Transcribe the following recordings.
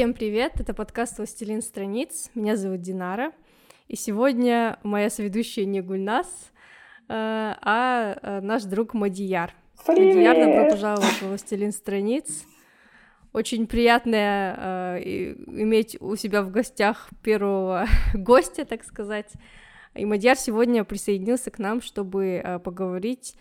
Всем привет, это подкаст «Властелин страниц», меня зовут Динара, и сегодня моя соведущая не Гульнас, э, а э, наш друг Мадияр. Привет! Мадияр, добро пожаловать в «Властелин страниц». Очень приятно э, иметь у себя в гостях первого гостя, так сказать. И Мадияр сегодня присоединился к нам, чтобы поговорить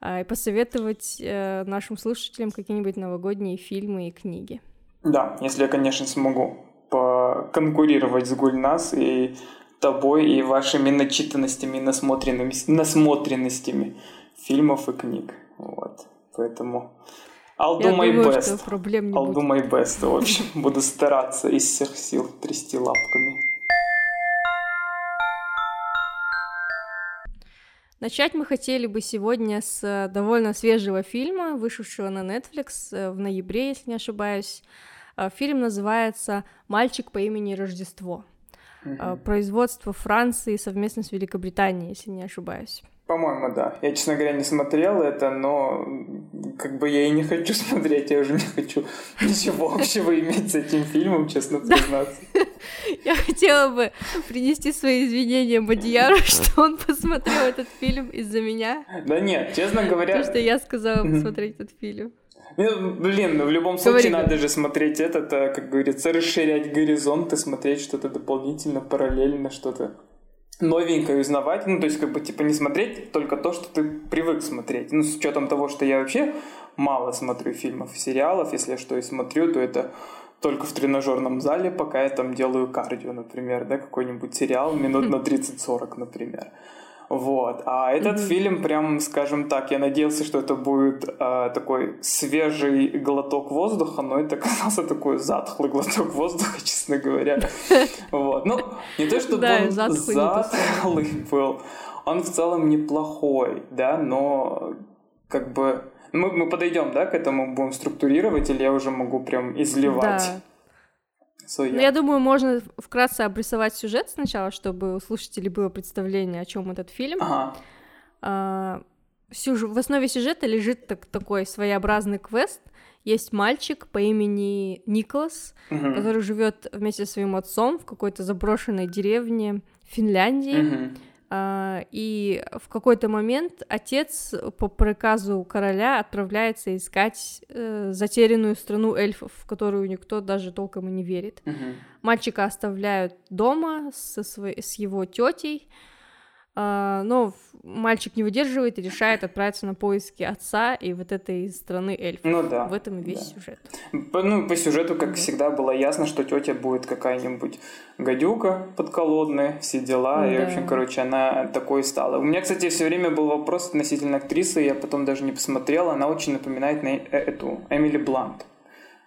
и посоветовать нашим слушателям какие-нибудь новогодние фильмы и книги. Да, если я, конечно, смогу поконкурировать с Гульнас и тобой, и вашими начитанностями, насмотренностями, насмотренностями фильмов и книг. Вот. Поэтому I'll do я my думаю, best. Что проблем не I'll будет. do my best. В общем, буду стараться из всех сил трясти лапками. Начать мы хотели бы сегодня с э, довольно свежего фильма, вышедшего на Netflix э, в ноябре, если не ошибаюсь. Э, фильм называется «Мальчик по имени Рождество». Мгм. Производство Франции совместно с Великобританией, если не ошибаюсь. По-моему, да. Я, честно говоря, не смотрел это, но как бы я и не хочу смотреть, я уже не хочу ничего общего иметь с этим фильмом, честно признаться. Я хотела бы принести свои извинения Мадияру, что он посмотрел этот фильм из-за меня, Да нет, честно говоря... потому что я сказала посмотреть этот фильм. Ну, блин, ну в любом Говори, случае надо же смотреть этот, а, как говорится, расширять горизонты, смотреть что-то дополнительно, параллельно, что-то новенькое узнавать. Ну, то есть, как бы, типа, не смотреть только то, что ты привык смотреть. Ну, с учетом того, что я вообще мало смотрю фильмов и сериалов. Если я что и смотрю, то это только в тренажерном зале, пока я там делаю кардио, например, да, какой-нибудь сериал минут на 30-40, например. Вот. А этот Мгм. фильм, прям, скажем так, я надеялся, что это будет а, такой свежий глоток воздуха, но это оказался такой затхлый глоток воздуха, честно говоря. Вот. Ну, не то, чтобы он затхлый был, он в целом неплохой, да, но как бы мы, мы подойдем, да, к этому будем структурировать, или я уже могу прям изливать Да. Ну, я думаю, можно вкратце обрисовать сюжет сначала, чтобы у слушателей было представление, о чем этот фильм. Ага. А, сюж- В основе сюжета лежит так- такой своеобразный квест. Есть мальчик по имени Николас, Мгм. который живет вместе со своим отцом в какой-то заброшенной деревне Финляндии. Мгм. А, И в какой-то момент отец по приказу короля отправляется искать э, затерянную страну эльфов, в которую никто даже толком и не верит. Мгм. Мальчика оставляют дома со своей, с его тетей, но в- мальчик не выдерживает и решает отправиться на поиски отца и вот этой страны эльфов. Ну да. В этом и весь да. сюжет. По, ну, по сюжету, как Мгм. всегда, было ясно, что тетя будет какая-нибудь гадюка подколодная, все дела. И, в Да. общем, короче, она такой стала. У меня, кстати, все время был вопрос относительно актрисы, я потом даже не посмотрел. Она очень напоминает на э- эту Эмили Блант.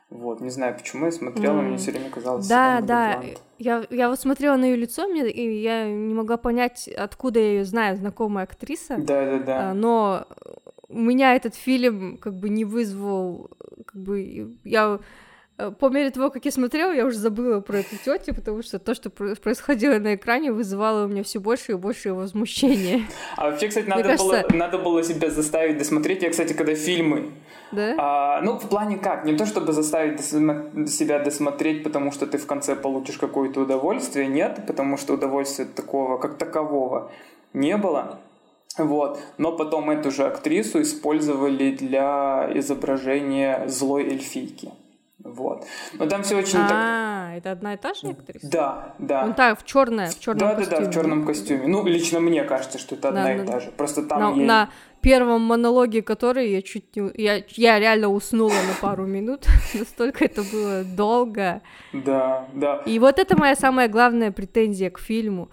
Вот, не знаю почему я смотрела, М. мне все время казалось Да, да. Я, я вот смотрела на ее лицо, мне, и я не могла понять, откуда я ее знаю, знакомая актриса. Да, да, да. Но у меня этот фильм как бы не вызвал, как бы я по мере того, как я смотрела, я уже забыла про эту тетю, потому что то, что про- происходило на экране, вызывало у меня все больше и больше возмущения. А вообще, кстати, надо, кажется- было, надо было себя заставить досмотреть. Я, кстати, когда фильмы Да? А, ну, в плане как? Не то, чтобы заставить досма- себя досмотреть, потому что ты в конце получишь какое-то удовольствие. Нет, потому что удовольствия такого, как такового, не было. Вот. Но потом эту же актрису использовали для изображения злой эльфийки. Вот. Но там все очень так... А, это одна и та же актриса? Да, да. Он так, в черное, в черном да, да, костюме. да, в черном костюме. Ну, лично мне кажется, что это одна Да, и да, та да. же. Просто там На, ей- на первом монологе которой я чуть не... Я, я реально уснула на пару минут. Настолько это было долго. Да, да. И вот это моя самая главная претензия к фильму.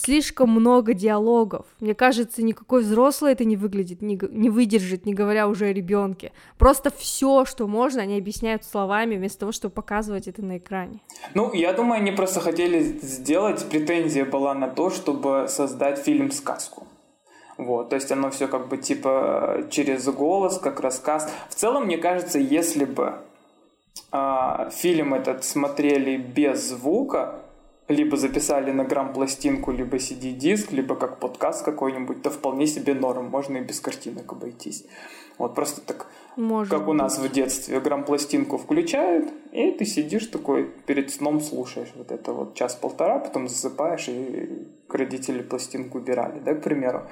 Слишком много диалогов. Мне кажется, никакой взрослый это не выглядит, не, не выдержит, не говоря уже о ребенке. Просто все, что можно, они объясняют словами, вместо того, чтобы показывать это на экране. Ну, я думаю, они просто хотели сделать, претензия была на то, чтобы создать фильм-сказку. Вот, то есть оно все как бы типа через голос, как рассказ. В целом, мне кажется, если бы а, фильм этот смотрели без звука, либо записали на грамм-пластинку, либо CD-диск, либо как подкаст какой-нибудь, то вполне себе норм, можно и без картинок обойтись. Вот просто так, Может как быть. у нас в детстве, грамм-пластинку включают, и ты сидишь такой, перед сном слушаешь вот это вот час-полтора, потом засыпаешь, и родители пластинку убирали, да, к примеру.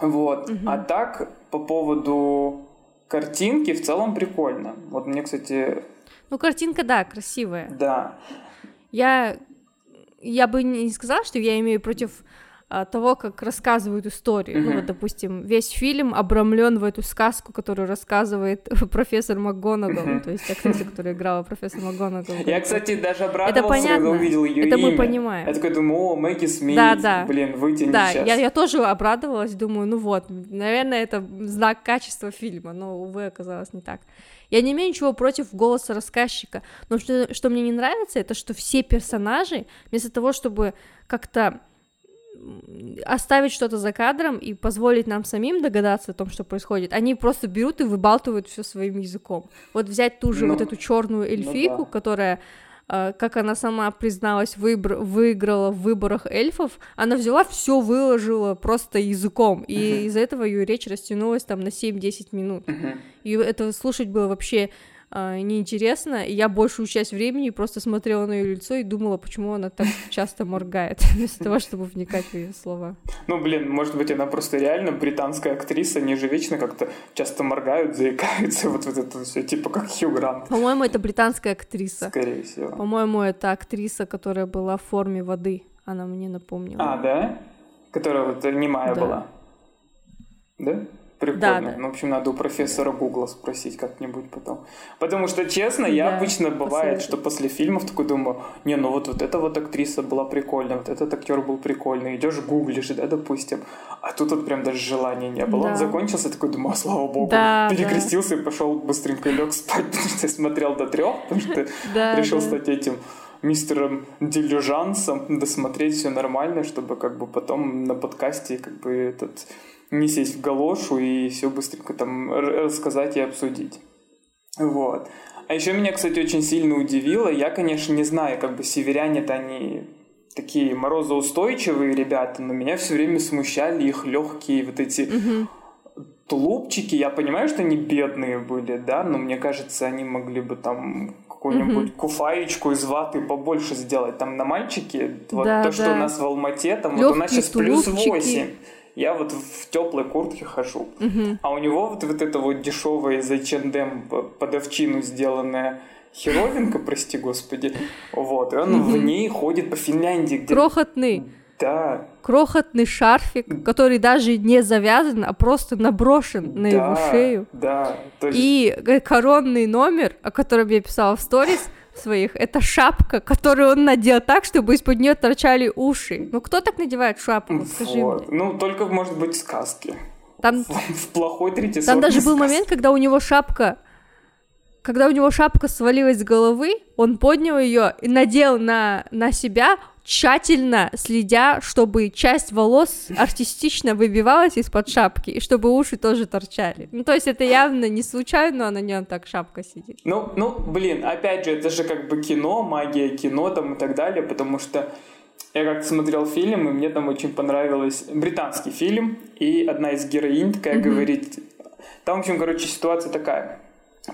Вот. Угу. А так, по поводу картинки, в целом прикольно. Вот мне, кстати... Ну, картинка, да, красивая. Да. Я я бы не сказала, что я имею против а, того, как рассказывают историю. Mm-hmm. Ну, вот, допустим, весь фильм обрамлен в эту сказку, которую рассказывает профессор МакГонагал, mm-hmm. то есть актриса, которая играла профессор МакГонагал. Я, кстати, даже обрадовался, когда увидел ее Это имя. мы понимаем. Я такой думаю, о, Мэгги Смит, да, да. блин, вытяни да, сейчас. Я, я тоже обрадовалась, думаю, ну вот, наверное, это знак качества фильма, но, увы, оказалось не так. Я не имею ничего против голоса рассказчика, но что, что мне не нравится, это что все персонажи, вместо того, чтобы как-то оставить что-то за кадром и позволить нам самим догадаться о том, что происходит, они просто берут и выбалтывают все своим языком. Вот взять ту же ну, вот эту черную эльфийку, ну, да. которая как она сама призналась, выбр- выиграла в выборах эльфов, она взяла все выложила просто языком, и uh-huh. из-за этого ее речь растянулась там на 7-10 минут. Uh-huh. И это слушать было вообще а, неинтересно, и я большую часть времени просто смотрела на ее лицо и думала, почему она так часто моргает, вместо того, чтобы вникать в ее слова. Ну, блин, может быть, она просто реально британская актриса, они же вечно как-то часто моргают, заикаются, вот, вот это все, типа как Хью Грант. По-моему, это британская актриса. Скорее всего. По-моему, это актриса, которая была в форме воды, она мне напомнила. А, да? Которая вот немая да. была. Да? Прикольно. Да, да. Ну, в общем, надо у профессора Гугла спросить как-нибудь потом. Потому что, честно, я да, обычно бывает, что после фильмов такой думаю, не, ну вот, вот эта вот актриса была прикольная, вот этот актер был прикольный. Идешь гуглишь, да, допустим. А тут вот прям даже желания не было. Да. Он закончился, такой думаю, а, слава богу. Да, перекрестился да. и пошел быстренько лег спать, потому что я смотрел до трех, потому что решил стать этим мистером Дилижансом, досмотреть все нормально, чтобы как бы потом на подкасте как бы этот не сесть в галошу и все быстренько там рассказать и обсудить. Вот. А еще меня, кстати, очень сильно удивило. Я, конечно, не знаю, как бы северяне-то они такие морозоустойчивые ребята, но меня все время смущали их легкие вот эти угу. тулупчики. Я понимаю, что они бедные были, да, но мне кажется, они могли бы там какую-нибудь угу. куфаечку из ваты побольше сделать. Там на мальчике, вот да, то, да. что у нас в Алмате, там Лёгкие вот у нас сейчас плюс 8 я вот в теплой куртке хожу. Угу. А у него вот, вот это вот дешевое из H&M под овчину сделанная херовинка, прости господи, вот, и он угу. в ней ходит по Финляндии. Где... Крохотный. Да. Крохотный шарфик, который даже не завязан, а просто наброшен на да, его шею. Да. есть... И коронный номер, о котором я писала в сторис, своих. Это шапка, которую он надел так, чтобы из-под нее торчали уши. Ну кто так надевает шапку? Скажи вот. мне. Ну только может быть сказки. Там в, в плохой третий Там даже был момент, когда у него шапка когда у него шапка свалилась с головы, он поднял ее и надел на, на себя, тщательно следя, чтобы часть волос артистично выбивалась из-под шапки, и чтобы уши тоже торчали. Ну, то есть это явно не случайно, а на нем так шапка сидит. Ну, ну, блин, опять же, это же как бы кино, магия кино там и так далее, потому что я как-то смотрел фильм, и мне там очень понравилось британский фильм, и одна из героинь такая mm-hmm. говорит... Там, в общем, короче, ситуация такая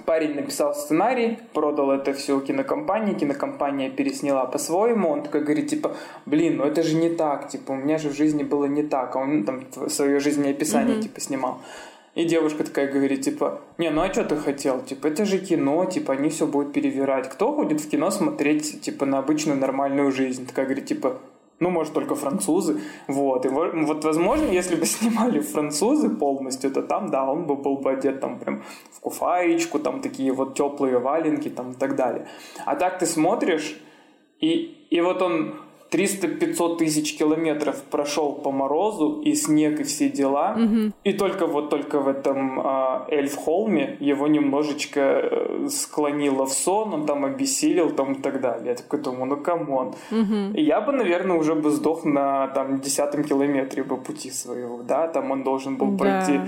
Парень написал сценарий, продал это все кинокомпании, кинокомпания пересняла по-своему, он такой говорит, типа, блин, ну это же не так, типа, у меня же в жизни было не так, а он там свое жизнеописание, mm-hmm. типа, снимал. И девушка такая говорит, типа, не, ну а что ты хотел? Типа, это же кино, типа, они все будут перевирать. Кто ходит в кино смотреть, типа, на обычную нормальную жизнь? Такая говорит, типа, ну, может, только французы, вот, и вот, возможно, если бы снимали французы полностью, то там, да, он бы был бы одет там прям в куфаечку, там такие вот теплые валенки, там и так далее. А так ты смотришь, и, и вот он 300-500 тысяч километров прошел по морозу, и снег, и все дела. Угу. И только вот только в этом э, Эльф-Холме его немножечко э, склонило в сон, он там обессилел там и так далее. Я такой думаю, ну come on. Угу. И я бы, наверное, уже бы сдох на там десятом километре бы пути своего, да, там он должен был да. пройти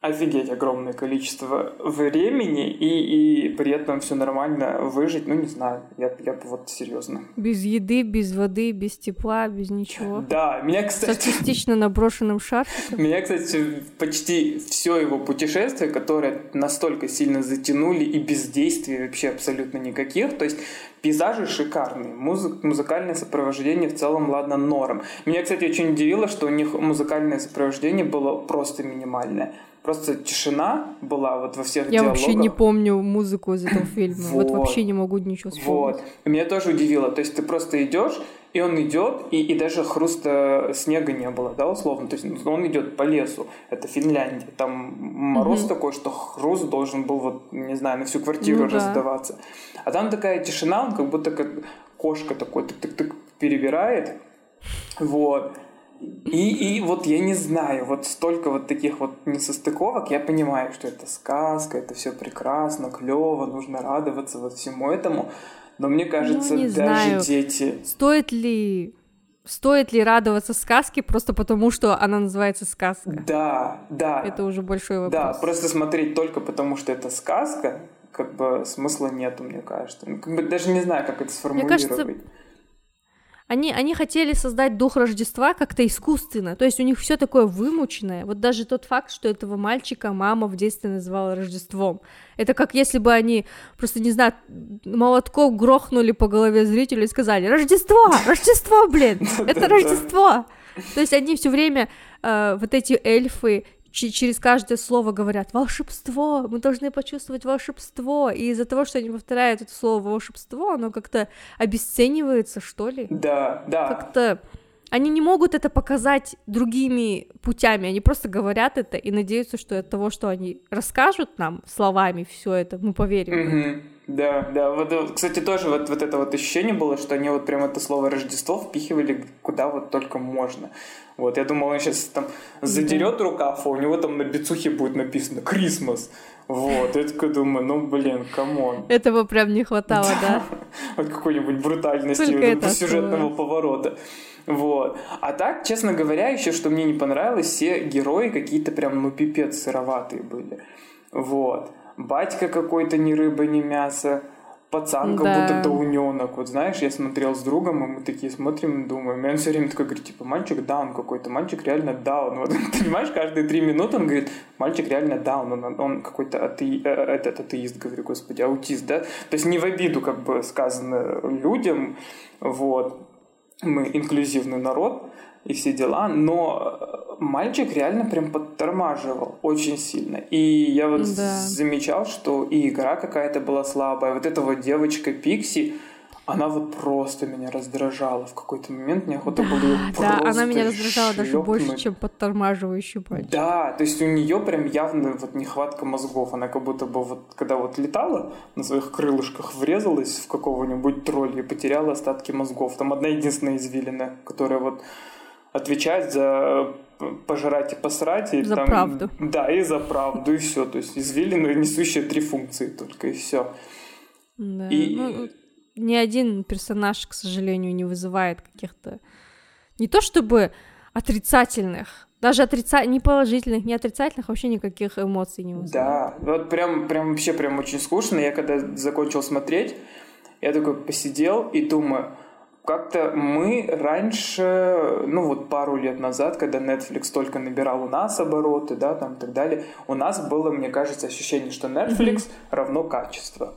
офигеть огромное количество времени и, и при этом все нормально выжить, ну не знаю, я, я вот серьезно. Без еды, без воды, без тепла, без ничего. Да, меня, кстати... С частично наброшенным шарфиком. Меня, кстати, почти все его путешествия, которые настолько сильно затянули и бездействия вообще абсолютно никаких, то есть Пейзажи шикарные, музык, музыкальное сопровождение в целом, ладно, норм. Меня, кстати, очень удивило, что у них музыкальное сопровождение было просто минимальное. Просто тишина была вот во всех Я диалогах. вообще не помню музыку из этого фильма. Вот, вот вообще не могу ничего вспомнить. Вот. Меня тоже удивило. То есть ты просто идешь, и он идет, и, и даже хруста снега не было, да, условно. То есть он идет по лесу. Это Финляндия. Там мороз mm-hmm. такой, что хруст должен был, вот, не знаю, на всю квартиру ну, раздаваться. Да. А там такая тишина, он как будто как кошка такой тык-тык-тык перебирает. Вот. И, и вот я не знаю, вот столько вот таких вот несостыковок, я понимаю, что это сказка, это все прекрасно, клево, нужно радоваться вот всему этому, но мне кажется, ну, даже знаю. дети... Стоит ли стоит ли радоваться сказке просто потому, что она называется сказка? Да, да. Это уже большой вопрос. Да, просто смотреть только потому, что это сказка, как бы смысла нету, мне кажется. Ну, как бы даже не знаю, как это сформулировать. Мне кажется, они, они хотели создать дух Рождества как-то искусственно, то есть у них все такое вымученное. Вот даже тот факт, что этого мальчика мама в детстве называла Рождеством. Это как если бы они просто, не знаю, молотком грохнули по голове зрителю и сказали «Рождество! Рождество, блин! Это Рождество!» То есть они все время, э, вот эти эльфы, через каждое слово говорят волшебство, мы должны почувствовать волшебство, и из-за того, что они повторяют это слово волшебство, оно как-то обесценивается, что ли? Да, да. Как-то они не могут это показать другими путями, они просто говорят это и надеются, что от того, что они расскажут нам словами все это, мы поверим. Mm-hmm. Да, да. Вот, кстати, тоже вот, вот это вот ощущение было, что они вот прям это слово Рождество впихивали куда вот только можно. Вот, я думал, он сейчас там задерет да. рукав, а у него там на бицухе будет написано «Christmas». Вот, я такой думаю, ну, блин, come on. Этого прям не хватало, да? Вот какой-нибудь брутальности, сюжетного поворота. Вот. А так, честно говоря, еще что мне не понравилось, все герои какие-то прям, ну, пипец сыроватые были. Вот. Батька какой-то ни рыба, ни мясо. Пацан как да. будто дауненок. Вот знаешь, я смотрел с другом, и мы такие смотрим, думаем. И он все время такой говорит, типа, мальчик даун какой-то, мальчик реально даун. Вот, понимаешь, каждые три минуты он говорит, мальчик реально даун, он, он какой-то ате... Э, этот атеист, говорю, господи, аутист, да? То есть не в обиду, как бы сказано людям, вот мы инклюзивный народ и все дела, но э, мальчик реально прям подтормаживал очень сильно. И я вот да. замечал, что и игра какая-то была слабая. Вот эта вот девочка Пикси, она вот просто меня раздражала. В какой-то момент мне охота да, было ее Да, она меня раздражала шлёпнуть. даже больше, чем подтормаживающий патч. Да, то есть у нее прям явно вот нехватка мозгов. Она как будто бы вот, когда вот летала на своих крылышках, врезалась в какого-нибудь тролля и потеряла остатки мозгов. Там одна единственная извилина, которая вот отвечает за пожрать и посрать. И за там, правду. Да, и за правду, и все. То есть извилины, несущие три функции только, и все. Да. И, ну, ни один персонаж, к сожалению, не вызывает каких-то не то чтобы отрицательных, даже отрица... не положительных, не отрицательных, вообще никаких эмоций не вызывает. Да, вот прям, прям вообще прям очень скучно. Я когда закончил смотреть, я такой посидел и думаю, как-то мы раньше, ну вот пару лет назад, когда Netflix только набирал у нас обороты, да, там и так далее, у нас было, мне кажется, ощущение, что Netflix mm-hmm. равно качество.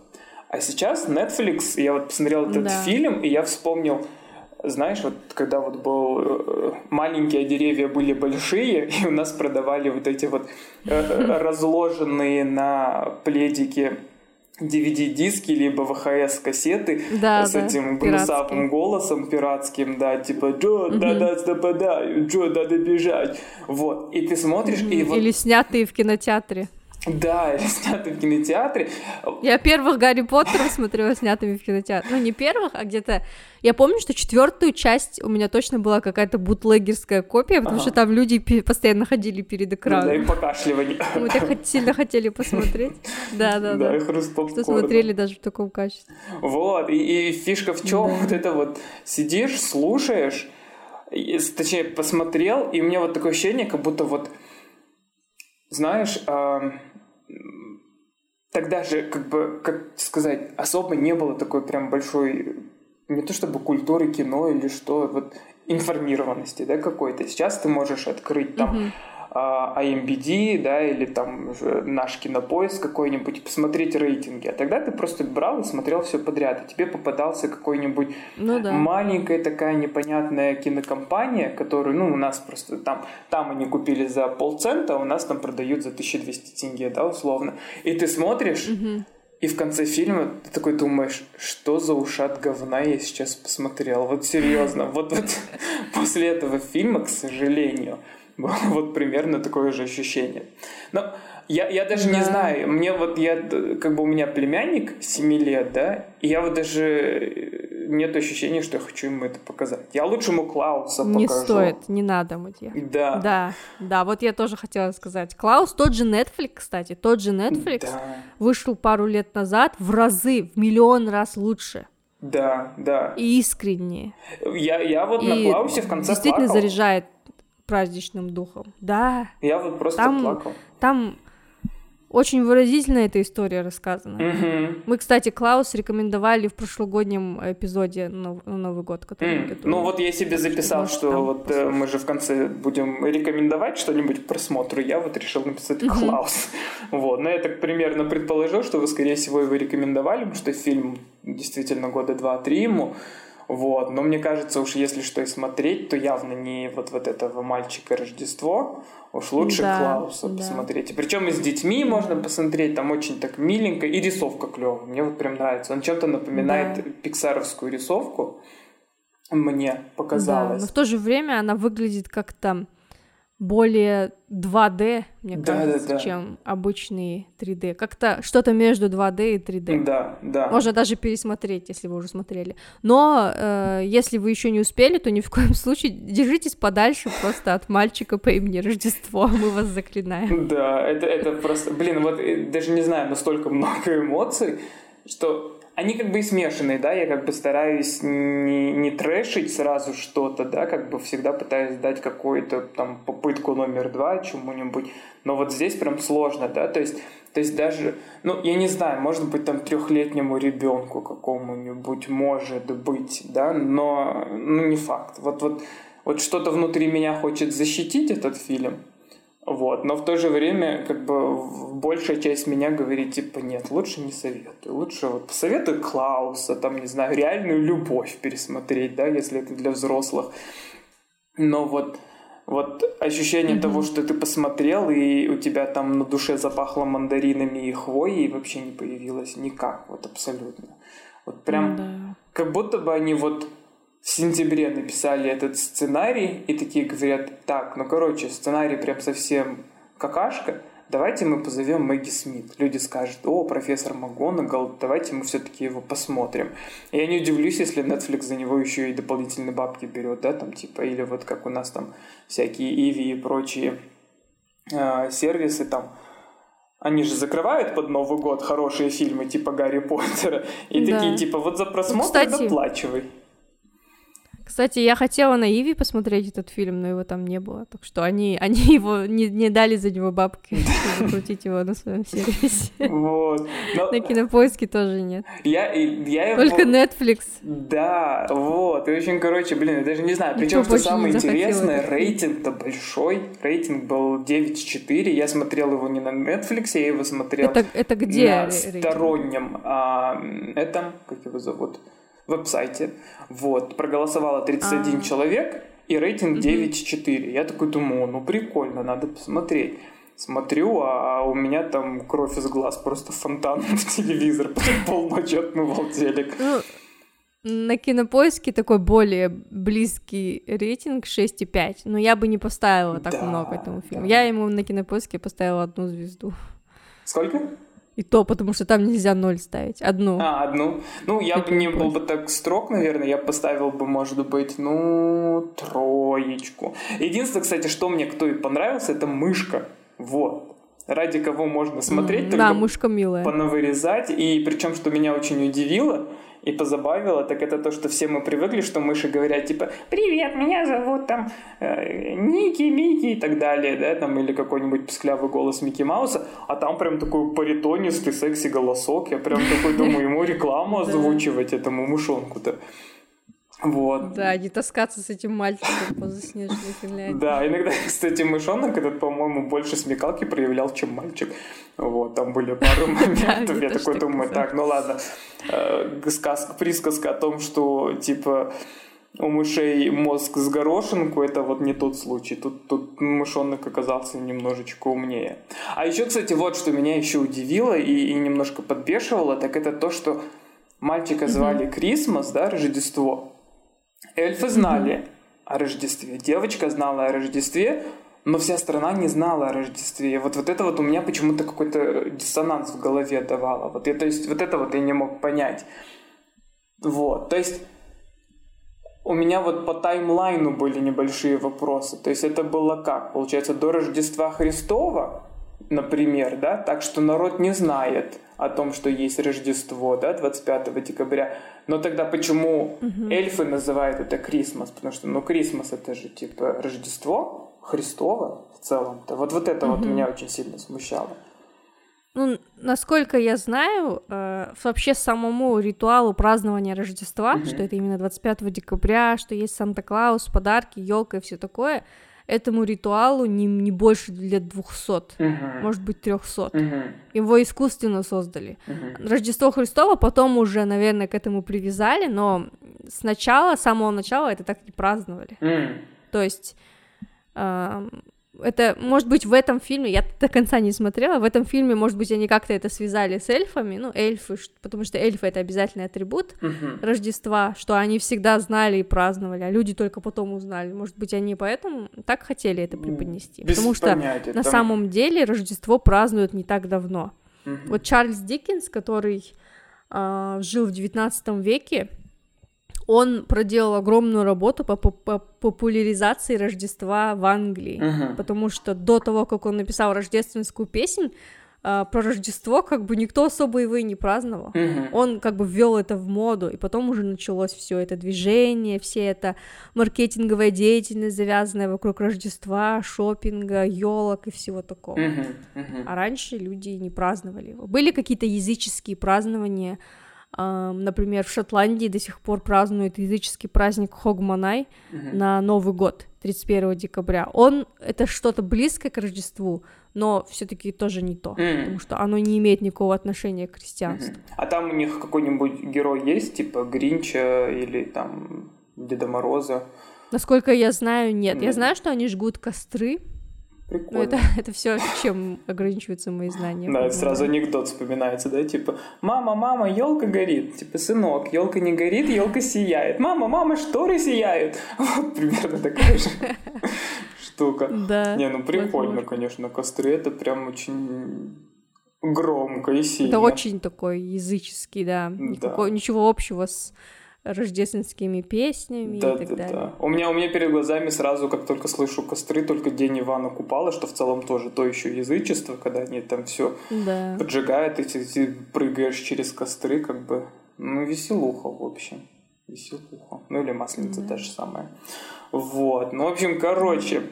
А сейчас Netflix, я вот посмотрел этот да. фильм, и я вспомнил, знаешь, вот когда вот был э, маленькие деревья были большие, и у нас продавали вот эти вот э, разложенные на пледике DVD-диски, либо VHS-кассеты да, с этим гнусавым голосом пиратским, да, типа «Джо, да, да, да, да, Джо, надо бежать». Вот, и ты смотришь, и вот... Или снятые в кинотеатре. Да, сняты в кинотеатре. Я первых Гарри Поттеров смотрела снятыми в кинотеатре. Ну, не первых, а где-то... Я помню, что четвертую часть у меня точно была какая-то бутлегерская копия, потому ага. что там люди постоянно ходили перед экраном. Ну, да, и покашливание. Мы так сильно хотели посмотреть. Да, да, да. Да, и хруст Что смотрели даже в таком качестве. Вот, и, и фишка в чем? Вот это вот сидишь, слушаешь, точнее, посмотрел, и у меня вот такое ощущение, как будто вот знаешь, э, тогда же, как бы, как сказать, особо не было такой прям большой, не то чтобы культуры кино или что, вот информированности, да, какой-то. Сейчас ты можешь открыть там mm-hmm IMBD, а, да, или там наш кинопоиск какой-нибудь, посмотреть рейтинги. А тогда ты просто брал и смотрел все подряд, и тебе попадался какой-нибудь ну, да. маленькая такая непонятная кинокомпания, которую, ну, у нас просто там, там они купили за полцента, а у нас там продают за 1200 тенге, да, условно. И ты смотришь, угу. И в конце фильма ты такой думаешь, что за ушат говна я сейчас посмотрел. Вот серьезно. Вот, вот после этого фильма, к сожалению, было вот примерно такое же ощущение. Но я, я даже да. не знаю, мне вот я, как бы у меня племянник 7 лет, да, и я вот даже э, нет ощущения, что я хочу ему это показать. Я лучше ему Клауса покажу. Не стоит, не надо, Мутья. Да. Да, да, вот я тоже хотела сказать. Клаус, тот же Netflix, кстати, тот же Netflix да. вышел пару лет назад в разы, в миллион раз лучше. Да, да. И искреннее. Я, я вот и на Клаусе в конце действительно плакал. заряжает праздничным духом. Да. Я вот просто там, плакал. Там очень выразительно эта история рассказана. Угу. Мы, кстати, Клаус рекомендовали в прошлогоднем эпизоде на Новый год, который mm. Ну вот я себе записал, что вот э, мы же в конце будем рекомендовать что-нибудь к просмотру. Я вот решил написать угу. Клаус. Вот, но я так примерно предположил, что вы, скорее всего, его рекомендовали, потому что фильм действительно года два-три ему. Вот. Но мне кажется, уж если что и смотреть, то явно не вот, вот этого мальчика Рождество, уж лучше да, Клауса да. посмотреть. И причем и с детьми можно посмотреть, там очень так миленько, и рисовка клевая. Мне вот прям нравится. Он чем-то напоминает да. пиксаровскую рисовку. Мне показалось. Да, но в то же время она выглядит как-то более 2D, мне да, кажется, да, да. чем обычные 3D. Как-то что-то между 2D и 3D. Да, да. Можно даже пересмотреть, если вы уже смотрели. Но э, если вы еще не успели, то ни в коем случае держитесь подальше просто от мальчика по имени Рождество. Мы вас заклинаем. Да, это, это просто... Блин, вот э, даже не знаю, настолько много эмоций, что они как бы и смешанные, да, я как бы стараюсь не, не трэшить сразу что-то, да, как бы всегда пытаюсь дать какую-то там попытку номер два чему-нибудь, но вот здесь прям сложно, да, то есть, то есть даже, ну, я не знаю, может быть, там трехлетнему ребенку какому-нибудь может быть, да, но, ну, не факт. Вот, вот, вот что-то внутри меня хочет защитить этот фильм, вот. Но в то же время, как бы, большая часть меня говорит, типа, нет, лучше не советую. Лучше вот посоветуй Клауса, там, не знаю, реальную любовь пересмотреть, да, если это для взрослых. Но вот, вот ощущение mm-hmm. того, что ты посмотрел, и у тебя там на душе запахло мандаринами и хвоей, вообще не появилось никак, вот абсолютно. Вот прям, mm-hmm. как будто бы они вот в сентябре написали этот сценарий и такие говорят, так, ну короче, сценарий прям совсем какашка, давайте мы позовем Мэгги Смит. Люди скажут, о, профессор МакГонагал, давайте мы все-таки его посмотрим. И я не удивлюсь, если Netflix за него еще и дополнительные бабки берет, да, там типа, или вот как у нас там всякие Иви и прочие э, сервисы там, они же закрывают под Новый год хорошие фильмы типа Гарри Поттера и да. такие типа вот за просмотр Кстати, доплачивай. Кстати, я хотела на Иви посмотреть этот фильм, но его там не было. Так что они, они его не, не дали за него бабки, чтобы закрутить его на своем сервисе. Вот. Но... На кинопоиске тоже нет. Я, я Только его... Netflix. Да, вот. И очень, короче, блин, я даже не знаю. Причем, что самое интересное, рейтинг-то большой. Рейтинг был 9,4. Я смотрел его не на Netflix, я его смотрел это, это где на стороннем а, этом, как его зовут? Веб-сайте. Вот, проголосовало 31 А-а-а. человек, и рейтинг 9,4. Я такой думаю, ну прикольно, надо посмотреть. Смотрю, а у меня там кровь из глаз просто фонтаном в телевизор. Полночи отмывал телек. Ну, на кинопоиске такой более близкий рейтинг 6,5. Но я бы не поставила так да, много этому фильму. Да. Я ему на кинопоиске поставила одну звезду. Сколько? И то, потому что там нельзя ноль ставить. Одну. А, одну. Ну, я бы не был бы так строг, наверное. Я поставил бы, может быть, ну, троечку. Единственное, кстати, что мне кто и понравился, это мышка. Вот. ради кого можно смотреть, Mm, только Да, мышка милая. понавырезать. И причем, что меня очень удивило и позабавило, так это то, что все мы привыкли, что мыши говорят типа «Привет, меня зовут там э, Ники, Мики» и так далее, да, там, или какой-нибудь псклявый голос Микки Мауса, а там прям такой баритонистый секси-голосок, я прям такой думаю, ему рекламу озвучивать этому мышонку-то. Вот. Да, не таскаться с этим мальчиком по заснеженной Финляндии. Да, иногда, кстати, мышонок этот, по-моему, больше смекалки проявлял, чем мальчик. Вот, там были пару моментов, я такой так думаю, так, ну ладно, Э, сказка, присказка о том, что, типа, у мышей мозг с горошинку, это вот не тот случай. Тут, тут мышонок оказался немножечко умнее. А еще, кстати, вот что меня еще удивило и, и немножко подбешивало, так это то, что мальчика звали Крисмас, да, Рождество. Эльфы знали о Рождестве, девочка знала о Рождестве, но вся страна не знала о Рождестве. Вот, вот это вот у меня почему-то какой-то диссонанс в голове давало. Вот я, то есть вот это вот я не мог понять. Вот, то есть у меня вот по таймлайну были небольшие вопросы. То есть это было как? Получается, до Рождества Христова, например, да, так что народ не знает о том, что есть Рождество, да, 25 декабря. Но тогда почему эльфы называют это Крисмас? Потому что, ну, Крисмас это же типа Рождество Христово в целом-то. Вот, вот это вот Мгм. меня очень сильно смущало. Ну, насколько я знаю, э, вообще самому ритуалу празднования Рождества, Мгм. что это именно 25 декабря, что есть Санта-Клаус, подарки, елка и все такое, этому ритуалу не, не больше лет 200, Мгм. может быть 300. Мгм. Его искусственно создали. Мгм. Рождество Христово потом уже, наверное, к этому привязали, но сначала, с самого начала это так не праздновали. М. То есть это, может быть, в этом фильме, я до конца не смотрела, в этом фильме, может быть, они как-то это связали с эльфами, ну, эльфы, потому что эльфы — это обязательный атрибут Мгм. Рождества, что они всегда знали и праздновали, а люди только потом узнали. Может быть, они поэтому так хотели это преподнести. Без потому что понятия, на там- самом деле Рождество празднуют не так давно. Мгм. Вот Чарльз Диккенс, который а, жил в XIX веке, он проделал огромную работу по, по- по популяризации Рождества в Англии, Мгм. потому что до того, как он написал рождественскую песнь, а, про Рождество как бы никто особо его и не праздновал. Мгм. Он как бы ввел это в моду, и потом уже началось все это движение, все это маркетинговая деятельность, завязанная вокруг Рождества, шопинга, елок и всего такого. Мгм. Мгм. А раньше люди не праздновали его. Были какие-то языческие празднования. Например, в Шотландии до сих пор празднуют языческий праздник Хогманай Мгм. на Новый год, 31 декабря. Он это что-то близкое к Рождеству, но все-таки тоже не то, М. потому что оно не имеет никакого отношения к христианству. Мгм. А там у них какой-нибудь герой есть, типа Гринча или там Деда Мороза? Насколько я знаю, нет. Я Нет. знаю, что они жгут костры, но Прикольно. это, это все, чем ограничиваются мои знания. Да, по сразу анекдот вспоминается, да, типа, мама, мама, елка горит, типа, сынок, елка не горит, елка сияет, мама, мама, шторы сияют, вот примерно такая же штука. Да. Не, ну прикольно, конечно, костры это прям очень громко и сильно. Это очень такой языческий, да. Никакого, ничего общего с рождественскими песнями Да, и так да, далее. да. У меня, у меня перед глазами сразу, как только слышу костры, только день Ивана Купала, что в целом тоже то еще язычество, когда они там все Да. поджигают, и ты, ты прыгаешь через костры, как бы, ну, веселуха, в общем. Веселуха. Ну, или масленица Да. та же самая. Вот. Ну, в общем, короче,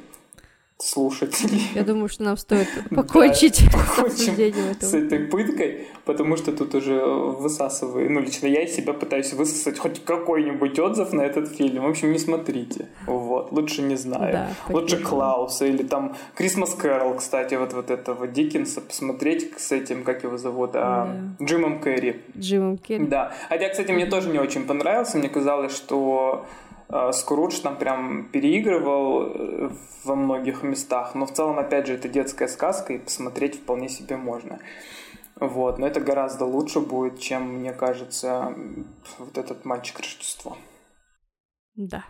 слушатели. Я думаю, что нам стоит Да, покончить с обсуждением с этой пыткой, потому что тут уже высасываю, ну, лично я из себя пытаюсь высосать хоть какой-нибудь отзыв на этот фильм. В общем, не смотрите. Вот. Лучше не знаю. Да, Лучше. Клауса или там Крисмас Кэрол, кстати, вот, вот этого Диккенса посмотреть с этим, как его зовут, а, Джимом Керри. Джимом Керри. Да. Хотя, кстати, мне тоже не очень понравился. Мне казалось, что Скрудж там прям переигрывал э, во многих местах. Но в целом, опять же, это детская сказка, и посмотреть вполне себе можно. Вот. Но это гораздо лучше будет, чем, мне кажется, вот этот мальчик Рождество. Да.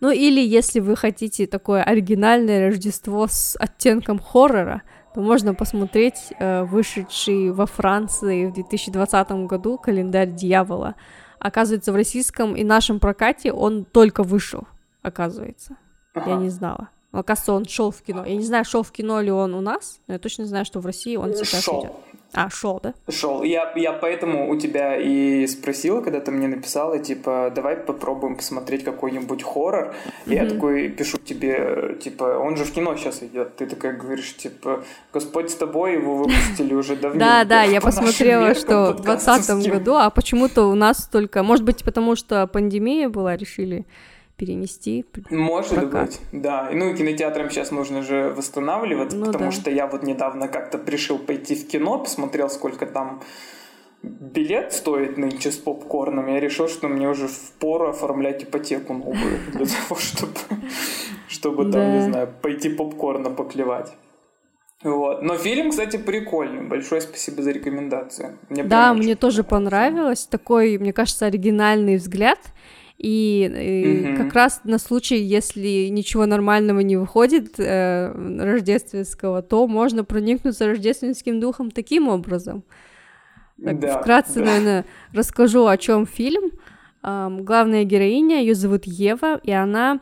Ну или если вы хотите такое оригинальное Рождество с оттенком хоррора, то можно посмотреть э, вышедший во Франции в 2020 году календарь дьявола. Оказывается, в российском и нашем прокате он только вышел, оказывается. Ага. Я не знала. Оказывается, он шел в кино. Я не знаю, шел в кино ли он у нас, но я точно знаю, что в России он сейчас шел. идет. А, шел, да? Шел. Я, я поэтому у тебя и спросила, когда ты мне написала, типа, давай попробуем посмотреть какой-нибудь хоррор. Mm-hmm. Я такой пишу тебе, типа, он же в кино сейчас идет. Ты такая говоришь, типа, Господь с тобой, его выпустили уже давно. Да, да, я посмотрела, что в 2020 году, а почему-то у нас только, может быть, потому что пандемия была, решили перенести. Может прокат. быть, да. Ну и кинотеатрам сейчас нужно же восстанавливаться, ну, потому да. что я вот недавно как-то пришел пойти в кино, посмотрел, сколько там билет стоит нынче с попкорном, я решил, что мне уже впору оформлять ипотеку новую для того, чтобы, чтобы там, не знаю, пойти попкорна поклевать. Вот. Но фильм, кстати, прикольный. Большое спасибо за рекомендацию. Мне да, мне тоже понравилось. Такой, мне кажется, оригинальный взгляд. И, и угу. как раз на случай, если ничего нормального не выходит э, рождественского, то можно проникнуться рождественским духом таким образом. Так, да, вкратце, да. наверное, расскажу, о чем фильм. Эм, главная героиня, ее зовут Ева, и она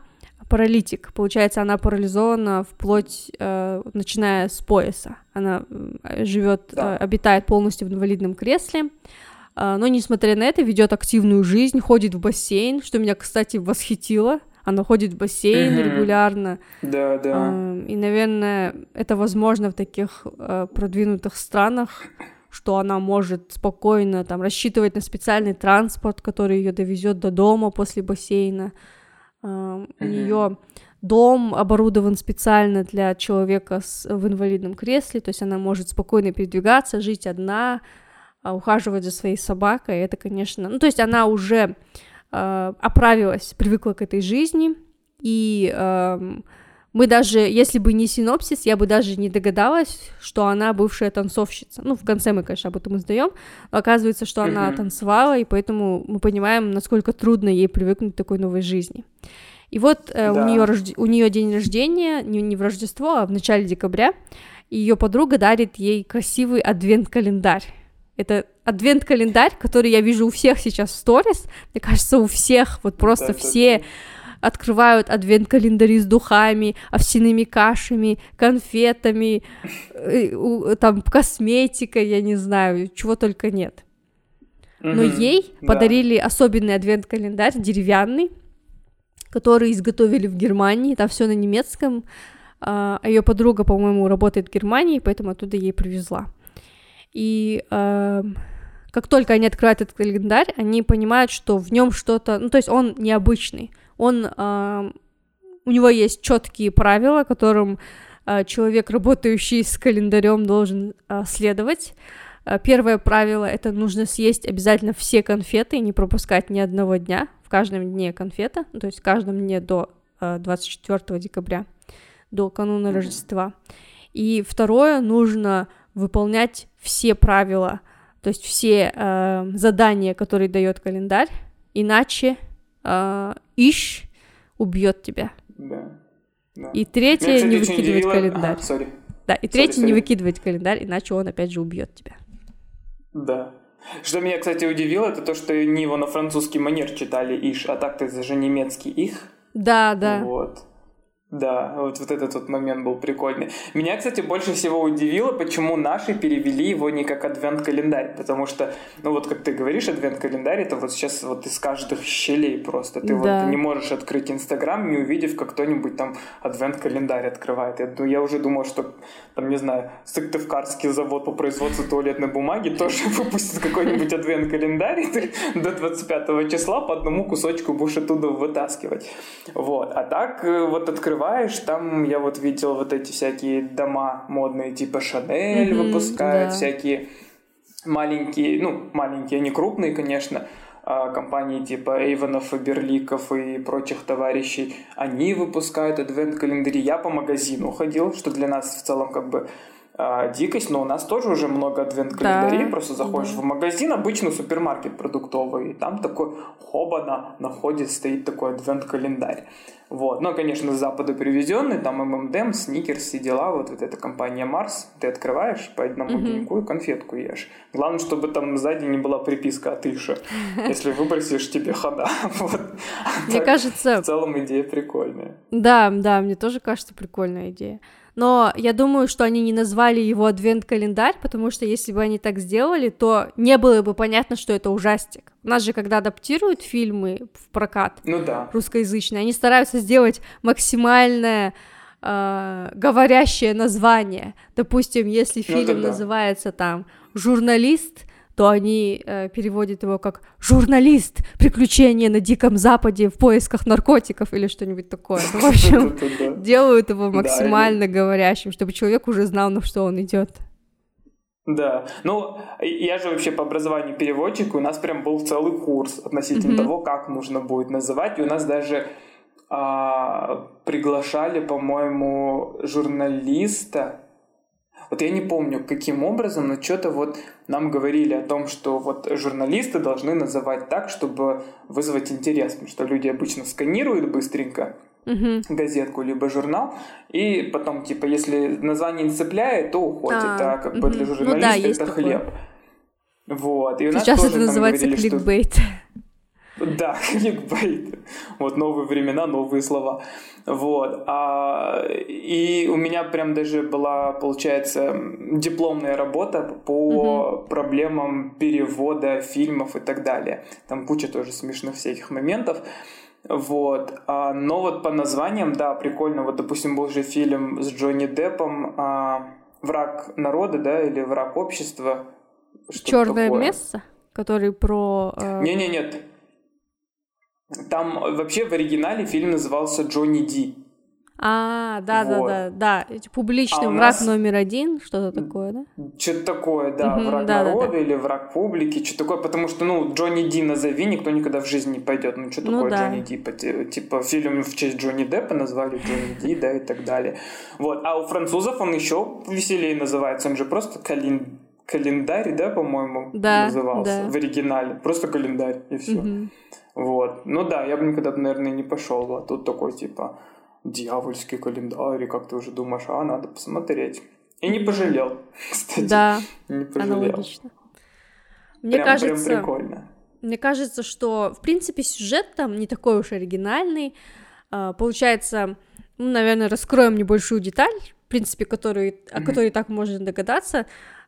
паралитик. Получается, она парализована вплоть, э, начиная с пояса. Она э, живет, да. э, обитает полностью в инвалидном кресле. А, но, несмотря на это, ведет активную жизнь, ходит в бассейн, что меня, кстати, восхитило. Она ходит в бассейн mm-hmm. регулярно. Да, да. И, наверное, это возможно в таких а, продвинутых странах, что она может спокойно там рассчитывать на специальный транспорт, который ее довезет до дома после бассейна. Mm-hmm. У нее дом оборудован специально для человека с, в инвалидном кресле, то есть она может спокойно передвигаться, жить одна, а, ухаживать за своей собакой, это, конечно, ну, то есть она уже э, оправилась, привыкла к этой жизни, и э, мы даже, если бы не синопсис, я бы даже не догадалась, что она бывшая танцовщица. Ну, в конце мы, конечно, об этом узнаем. Оказывается, что она танцевала, и поэтому мы понимаем, насколько трудно ей привыкнуть к такой новой жизни. И вот э, да. у нее рожд... у нее день рождения не, не в Рождество, а в начале декабря. И ее подруга дарит ей красивый адвент-календарь. Это адвент-календарь, который я вижу у всех сейчас в сторис. Мне кажется, у всех, вот просто да, все да. открывают адвент-календари с духами, овсяными кашами, конфетами, э, там, косметикой, я не знаю, чего только нет. Но mm-hmm. ей да. подарили особенный адвент-календарь, деревянный, который изготовили в Германии, там все на немецком, а, а ее подруга, по-моему, работает в Германии, поэтому оттуда ей привезла. И э, как только они открывают этот календарь, они понимают, что в нем что-то, ну то есть он необычный, он, э, у него есть четкие правила, которым э, человек, работающий с календарем, должен э, следовать. Э, первое правило это нужно съесть обязательно все конфеты и не пропускать ни одного дня. В каждом дне конфета, ну, то есть в каждом дне до э, 24 декабря, до кануна Рождества. И второе, нужно выполнять все правила, то есть все э, задания, которые дает календарь, иначе э, Иш убьет тебя. Да. да. И третье, Меня, кстати, не выкидывать удивило... календарь. А, да, и третье, sorry, не выкидывать календарь, иначе он опять же убьет тебя. Да. Что меня, кстати, удивило, это то, что они его на французский манер читали Иш, а так-то это же немецкий их. Да, да. Вот. Да, вот, вот этот вот момент был прикольный. Меня, кстати, больше всего удивило, почему наши перевели его не как адвент-календарь, потому что, ну вот как ты говоришь, адвент-календарь это вот сейчас вот из каждых щелей просто. Ты да. вот не можешь открыть Инстаграм, не увидев, как кто-нибудь там адвент-календарь открывает. Я, ну, я уже думал, что там, не знаю, Сыктывкарский завод по производству туалетной бумаги тоже выпустит какой-нибудь адвент-календарь, и ты до 25 числа по одному кусочку будешь оттуда вытаскивать. Вот. А так э, вот открывать открываешь, там я вот видел вот эти всякие дома модные, типа Шанель mm-hmm, выпускают, да. всякие маленькие, ну, маленькие, они крупные, конечно, а компании типа Эйвонов, Берликов и прочих товарищей, они выпускают адвент-календари. Я по магазину ходил, что для нас в целом как бы а, дикость, но у нас тоже уже много адвент-календарей. Да. Просто заходишь да. в магазин, обычно супермаркет продуктовый, и там такой хобана находит, стоит такой адвент-календарь. Вот. Но, конечно, с Запада привезенный, там ММДМ, Сникерс, все дела, вот, вот эта компания Марс, ты открываешь по одному mm-hmm. деньку и конфетку ешь. Главное, чтобы там сзади не была приписка от Иша. Если выбросишь, тебе хода. Вот. Мне кажется... В целом идея прикольная. Да, да, мне тоже кажется прикольная идея но я думаю, что они не назвали его адвент-календарь, потому что если бы они так сделали, то не было бы понятно, что это ужастик. У нас же, когда адаптируют фильмы в прокат ну, да. русскоязычные, они стараются сделать максимальное э, говорящее название. Допустим, если ну фильм ну, да. называется там «Журналист», то они э, переводят его как «журналист. Приключения на Диком Западе в поисках наркотиков» или что-нибудь такое. Ну, в общем, делают его максимально говорящим, чтобы человек уже знал, на что он идет. Да, ну я же вообще по образованию переводчик, у нас прям был целый курс относительно mm-hmm. того, как нужно будет называть, и у нас даже а, приглашали, по-моему, журналиста, вот я не помню, каким образом, но что-то вот нам говорили о том, что вот журналисты должны называть так, чтобы вызвать интерес, потому что люди обычно сканируют быстренько угу. газетку либо журнал, и потом, типа, если название не цепляет, то уходит, а, а как угу. бы для журналиста ну, да, это хлеб. Такое. Вот. И Сейчас это называется говорили, кликбейт. Что... Да, кликбейт. Вот новые времена, новые слова. Вот. А, и у меня прям даже была, получается, дипломная работа по угу. проблемам перевода фильмов и так далее. Там куча тоже смешных всяких моментов. Вот. А, но вот по названиям, да, прикольно. Вот, допустим, был же фильм с Джонни Деппом а, «Враг народа», да, или «Враг общества». Черное место, который про... Э... Не-не-нет, там вообще в оригинале фильм назывался Джонни Ди. А, да, вот. да, да, да. Публичный а враг нас... номер один, что-то такое, да? Что-то такое, да, угу, враг да, народа да, да. или враг публики, что-то такое, потому что, ну, Джонни Ди назови, никто никогда в жизни не пойдет. Ну, что ну, такое да. Джонни Ди? Типа, фильм в честь Джонни Деппа назвали Джонни Ди, да, и так далее. Вот, а у французов он еще веселее называется, он же просто Калин календарь, да, по-моему, да, назывался да. в оригинале. Просто календарь, и все. Угу. Вот. Ну да, я бы никогда, наверное, не пошел. А тут такой, типа, дьявольский календарь, и как ты уже думаешь, а, надо посмотреть. И не пожалел, кстати. Да, не пожалел. аналогично. Мне прям, кажется, прям прикольно. Мне кажется, что, в принципе, сюжет там не такой уж оригинальный. А, получается, ну, наверное, раскроем небольшую деталь, в принципе, который, о которой так можно догадаться.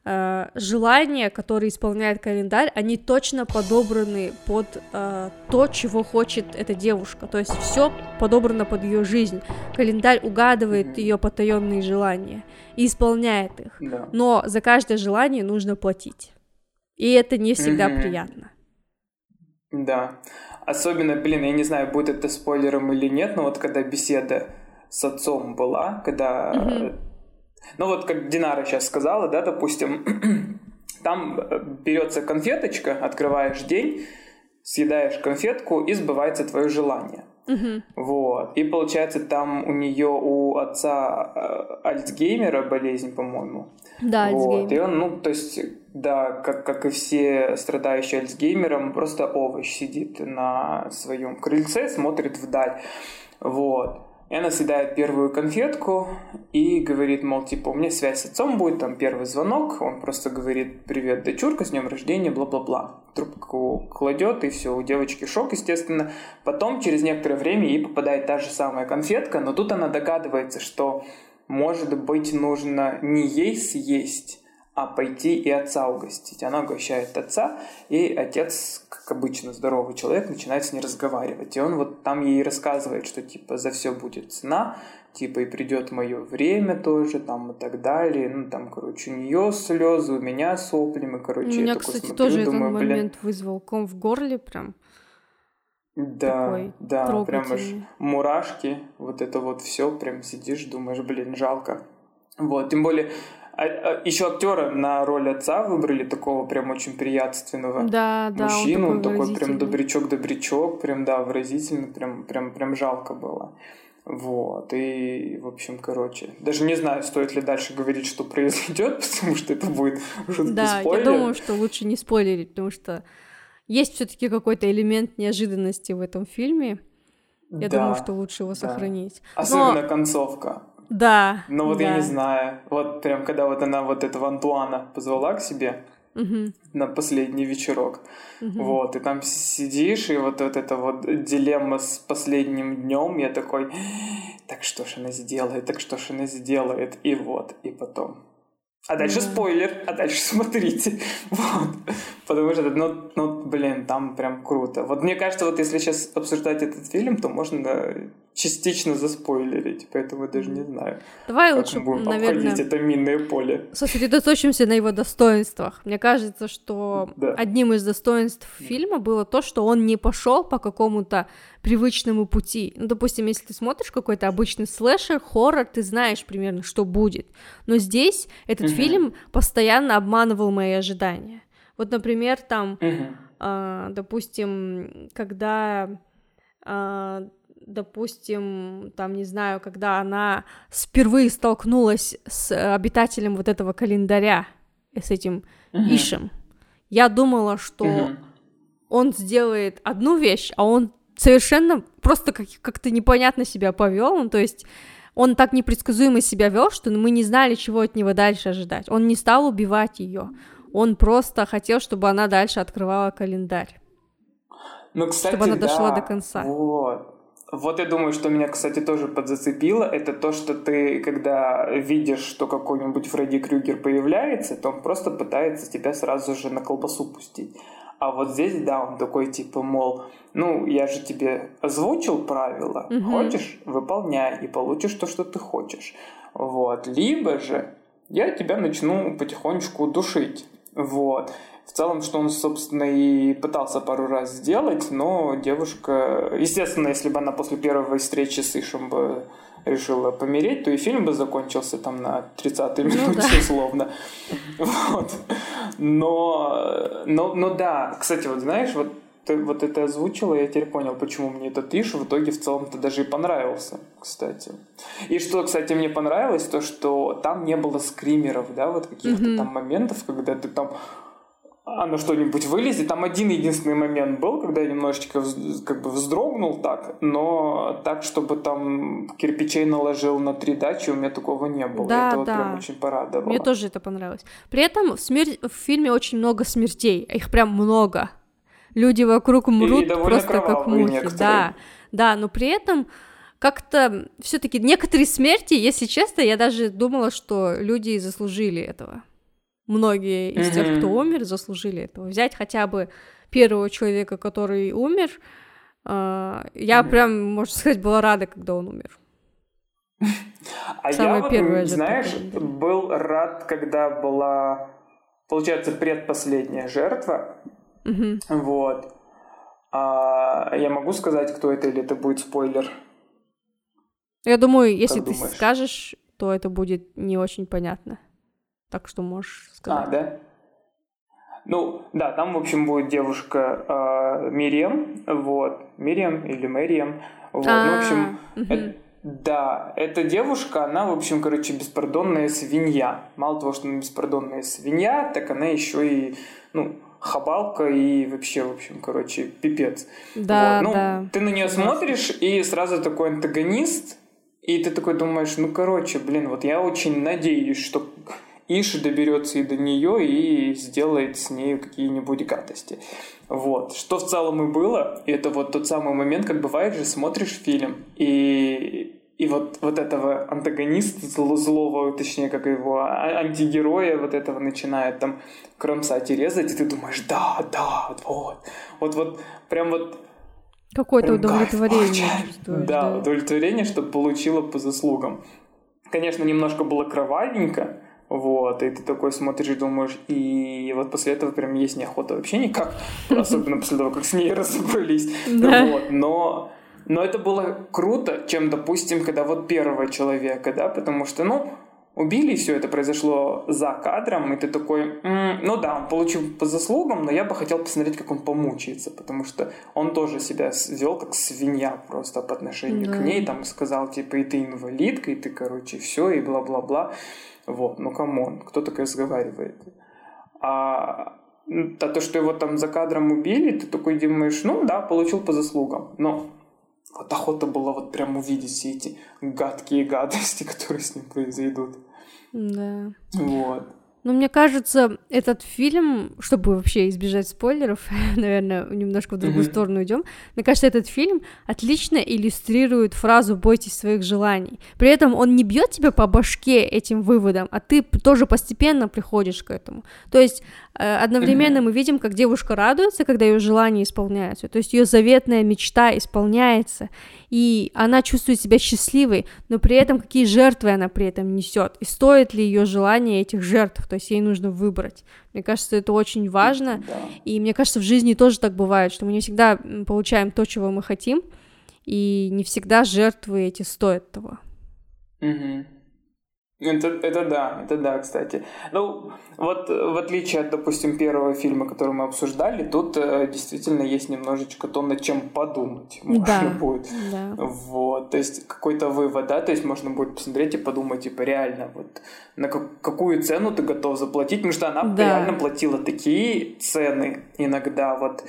Э, желания, которые исполняет календарь, они точно подобраны под э, то, чего хочет эта девушка. То есть все подобрано под ее жизнь. Календарь угадывает ее потаенные желания и исполняет их. Да. Но за каждое желание нужно платить. И это не всегда mm-hmm. приятно. Да. Особенно, блин, я не знаю, будет это спойлером или нет, но вот когда беседа с отцом была, когда mm-hmm ну вот как Динара сейчас сказала, да, допустим, там э, берется конфеточка, открываешь день, съедаешь конфетку и сбывается твое желание. Угу. Вот. И получается, там у нее у отца э, Альцгеймера болезнь, по-моему. Да, вот. И он, ну, то есть, да, как, как и все страдающие Альцгеймером, просто овощ сидит на своем крыльце, смотрит вдаль. Вот. И она съедает первую конфетку и говорит, мол, типа, у меня связь с отцом будет, там первый звонок, он просто говорит, привет, дочурка, с днем рождения, бла-бла-бла. Трубку кладет, и все, у девочки шок, естественно. Потом, через некоторое время, ей попадает та же самая конфетка, но тут она догадывается, что, может быть, нужно не ей съесть, а пойти и отца угостить. Она угощает отца, и отец, как обычно здоровый человек, начинает с ней разговаривать. И он вот там ей рассказывает, что типа за все будет цена, типа и придет мое время тоже, там и так далее. Ну, там, короче, у нее слезы, у меня сопли, мы, короче, у меня, кстати, смотрю, тоже думаю, этот момент блин... вызвал ком в горле прям. Да, Такой да, прям аж мурашки, вот это вот все, прям сидишь, думаешь, блин, жалко. Вот, тем более а, а, еще актера на роль отца выбрали такого прям очень приятственного да, да, мужчину, он такой, он такой прям добрячок-добрячок, прям да, выразительно, прям, прям, прям жалко было. Вот, и, в общем, короче, даже не знаю, стоит ли дальше говорить, что произойдет, потому что это будет жуткий да, спойлер. я думаю, что лучше не спойлерить, потому что есть все-таки какой-то элемент неожиданности в этом фильме. Я да, думаю, что лучше его сохранить. Да. Особенно Но... концовка. Да. Но вот да. я не знаю. Вот прям когда вот она вот этого Антуана позвала к себе, угу. на последний вечерок. Угу. Вот, и там сидишь, и вот, вот эта вот дилемма с последним днем, я такой, так что ж она сделает, так что ж она сделает, и вот, и потом. А дальше mm спойлер, а дальше смотрите. вот. Потому что, ну, ну, блин, там прям круто. Вот мне кажется, вот если сейчас обсуждать этот фильм, то можно частично заспойлерить, поэтому я даже не знаю. Давай как лучше, мы будем наверное, обходить это минное поле. Сосредоточимся на его достоинствах. Мне кажется, что да. одним из достоинств фильма было то, что он не пошел по какому-то привычному пути. Ну, допустим, если ты смотришь какой-то обычный слэшер, хоррор, ты знаешь примерно, что будет. Но здесь этот mm-hmm. фильм постоянно обманывал мои ожидания. Вот, например, там, mm-hmm. э, допустим, когда э, допустим, там, не знаю, когда она впервые столкнулась с обитателем вот этого календаря, с этим uh-huh. Ишем, я думала, что uh-huh. он сделает одну вещь, а он совершенно просто как- как-то непонятно себя повел, ну, то есть он так непредсказуемо себя вел, что мы не знали, чего от него дальше ожидать. Он не стал убивать ее, он просто хотел, чтобы она дальше открывала календарь. Ну, кстати, чтобы она да, дошла до конца. Вот. Вот я думаю, что меня, кстати, тоже подзацепило, это то, что ты, когда видишь, что какой-нибудь Фредди Крюгер появляется, то он просто пытается тебя сразу же на колбасу пустить. А вот здесь, да, он такой, типа, мол, ну, я же тебе озвучил правила, угу. хочешь, выполняй, и получишь то, что ты хочешь. Вот. Либо же я тебя начну потихонечку душить. Вот в целом, что он, собственно, и пытался пару раз сделать, но девушка... Естественно, если бы она после первой встречи с Ишем бы решила помереть, то и фильм бы закончился там на 30-й ну, минуте да. условно. Вот. Но, но, но да, кстати, вот знаешь, вот ты вот это озвучила, я теперь понял, почему мне этот Иш в итоге в целом-то даже и понравился, кстати. И что, кстати, мне понравилось, то, что там не было скримеров, да, вот каких-то mm-hmm. там моментов, когда ты там оно что-нибудь вылезет. Там один единственный момент был, когда я немножечко как бы вздрогнул так, но так, чтобы там кирпичей наложил на три дачи, у меня такого не было. Да, это вот да. прям очень порадовало. Мне тоже это понравилось. При этом в, смер... в фильме очень много смертей, их прям много. Люди вокруг мрут просто как мухи. Некоторые. Да, да, но при этом как-то все-таки некоторые смерти, если честно, я даже думала, что люди заслужили этого многие из mm-hmm. тех, кто умер, заслужили этого. Взять хотя бы первого человека, который умер, э, я mm-hmm. прям, можно сказать, была рада, когда он умер. А Самая я, первая вот, знаешь, жертва. был рад, когда была, получается, предпоследняя жертва. Mm-hmm. Вот. А, я могу сказать, кто это, или это будет спойлер? Я думаю, если как ты думаешь? скажешь, то это будет не очень понятно. Так что можешь сказать. А, да? Ну, да, там, в общем, будет девушка э, Мириам, вот, Мириам или Мэриам, вот, ну, в общем, это, да, эта девушка, она, в общем, короче, беспардонная свинья. Мало того, что она беспардонная свинья, так она еще и, ну, хабалка и вообще, в общем, короче, пипец. Да, вот. ну, да. Ты на нее смотришь, и сразу такой антагонист, и ты такой думаешь, ну, короче, блин, вот я очень надеюсь, что Иши доберется и до нее и сделает с ней какие-нибудь гадости. Вот. Что в целом и было, и это вот тот самый момент, как бывает же, смотришь фильм, и и вот, вот этого антагониста зл, злого, точнее, как его а, антигероя вот этого начинает там кромсать и резать, и ты думаешь, да, да, вот, вот, вот, прям вот Какое-то удовлетворение Да, да, удовлетворение, чтобы получила по заслугам. Конечно, немножко было кровавенько, вот, и ты такой смотришь думаешь, и вот после этого прям есть неохота вообще никак, особенно после того, как с ней разобрались. Вот, но, но это было круто, чем, допустим, когда вот первого человека, да, потому что, ну, убили, и все это произошло за кадром, и ты такой, м-м, ну да, он получил по заслугам, но я бы хотел посмотреть, как он помучается, потому что он тоже себя вел как свинья просто по отношению да. к ней, там сказал, типа, и ты инвалидка, и ты, короче, все, и бла-бла-бла. Вот, ну come on, кто так разговаривает? А а то, что его там за кадром убили, ты такой думаешь, ну да, получил по заслугам. Но вот охота была вот прям увидеть все эти гадкие гадости, которые с ним произойдут. Да. Вот. Ну, мне кажется, этот фильм, чтобы вообще избежать спойлеров, наверное, немножко в другую mm-hmm. сторону идем. Мне кажется, этот фильм отлично иллюстрирует фразу «бойтесь своих желаний». При этом он не бьет тебя по башке этим выводом, а ты тоже постепенно приходишь к этому. То есть Э, одновременно мы видим, как девушка радуется, когда ее желания исполняются, то есть ее заветная мечта исполняется, и она чувствует себя счастливой, но при этом какие жертвы она при этом несет, и стоит ли ее желание этих жертв, то есть ей нужно выбрать. Мне кажется, это очень важно, и мне кажется, в жизни тоже так бывает, что мы не всегда получаем то, чего мы хотим, и не всегда жертвы эти стоят того. Mm-hmm. Это, это да, это да, кстати. Ну, вот в отличие от, допустим, первого фильма, который мы обсуждали, тут э, действительно есть немножечко то, над чем подумать можно да, будет. Да. Вот, то есть какой-то вывод, да, то есть можно будет посмотреть и подумать, типа, реально, вот, на как, какую цену ты готов заплатить, потому что она да. реально платила такие цены иногда, вот,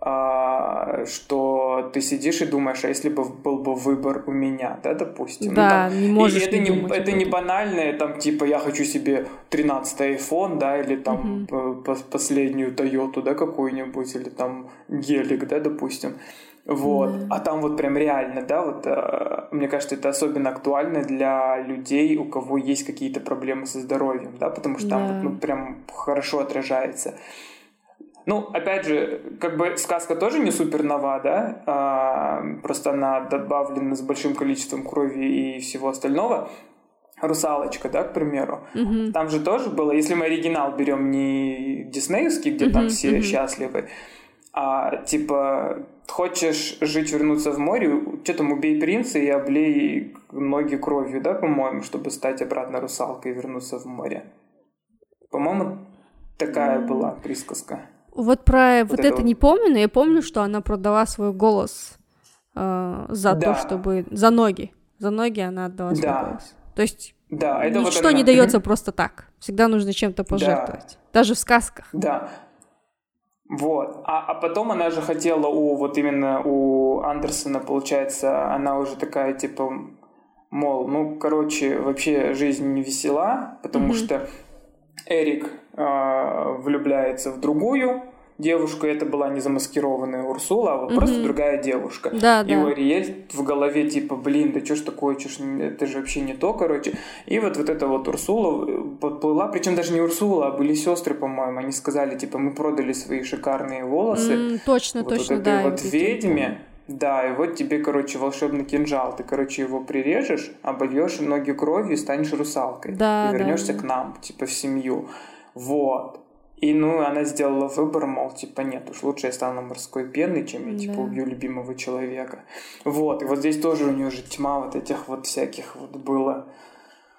что ты сидишь и думаешь, а если бы был бы выбор у меня, да, допустим. Да, ну, там, не можешь и это не, не это не банальное, там, типа, я хочу себе 13 iPhone, да, или там угу. последнюю Toyota, да, какую-нибудь, или там гелик, да, допустим. Вот. Mm. А там вот прям реально, да, вот э, мне кажется, это особенно актуально для людей, у кого есть какие-то проблемы со здоровьем, да, потому что yeah. там вот, ну, прям хорошо отражается. Ну, опять же, как бы сказка тоже не супер нова, да, а, просто она добавлена с большим количеством крови и всего остального. Русалочка, да, к примеру. Mm-hmm. Там же тоже было, если мы оригинал берем не диснеевский, где mm-hmm. там все mm-hmm. счастливы, а типа хочешь жить, вернуться в море, что там, убей принца и облей ноги кровью, да, по-моему, чтобы стать обратно русалкой и вернуться в море. По-моему, такая mm-hmm. была присказка. Вот про вот, вот это, это не помню, но я помню, что она продала свой голос э, за да. то, чтобы за ноги, за ноги она отдала свой да. голос. То есть да, это ничто вот не дается просто так. Всегда нужно чем-то пожертвовать, да. даже в сказках. Да. Вот. А, а потом она же хотела у вот именно у Андерсона, получается, она уже такая типа, мол, ну, короче, вообще жизнь не весела, потому mm-hmm. что Эрик э, влюбляется в другую девушку, это была не замаскированная Урсула, а вот mm-hmm. просто другая девушка. Да, и да. у Ариэль в голове типа, блин, да что ж такое, что ж, это же вообще не то, короче. И вот, вот эта вот Урсула э, подплыла, причем даже не Урсула, а были сестры, по-моему, они сказали, типа, мы продали свои шикарные волосы. Mm, точно, вот, точно, вот да. вот ведьме. Да, и вот тебе, короче, волшебный кинжал. Ты, короче, его прирежешь, обольешь ноги кровью и станешь русалкой. Да, и вернешься да. к нам, типа, в семью. Вот. И, ну, она сделала выбор, мол, типа, нет, уж лучше я стану морской пеной, чем я, типа, да. убью любимого человека. Вот, и вот здесь тоже у нее же тьма вот этих вот всяких вот было...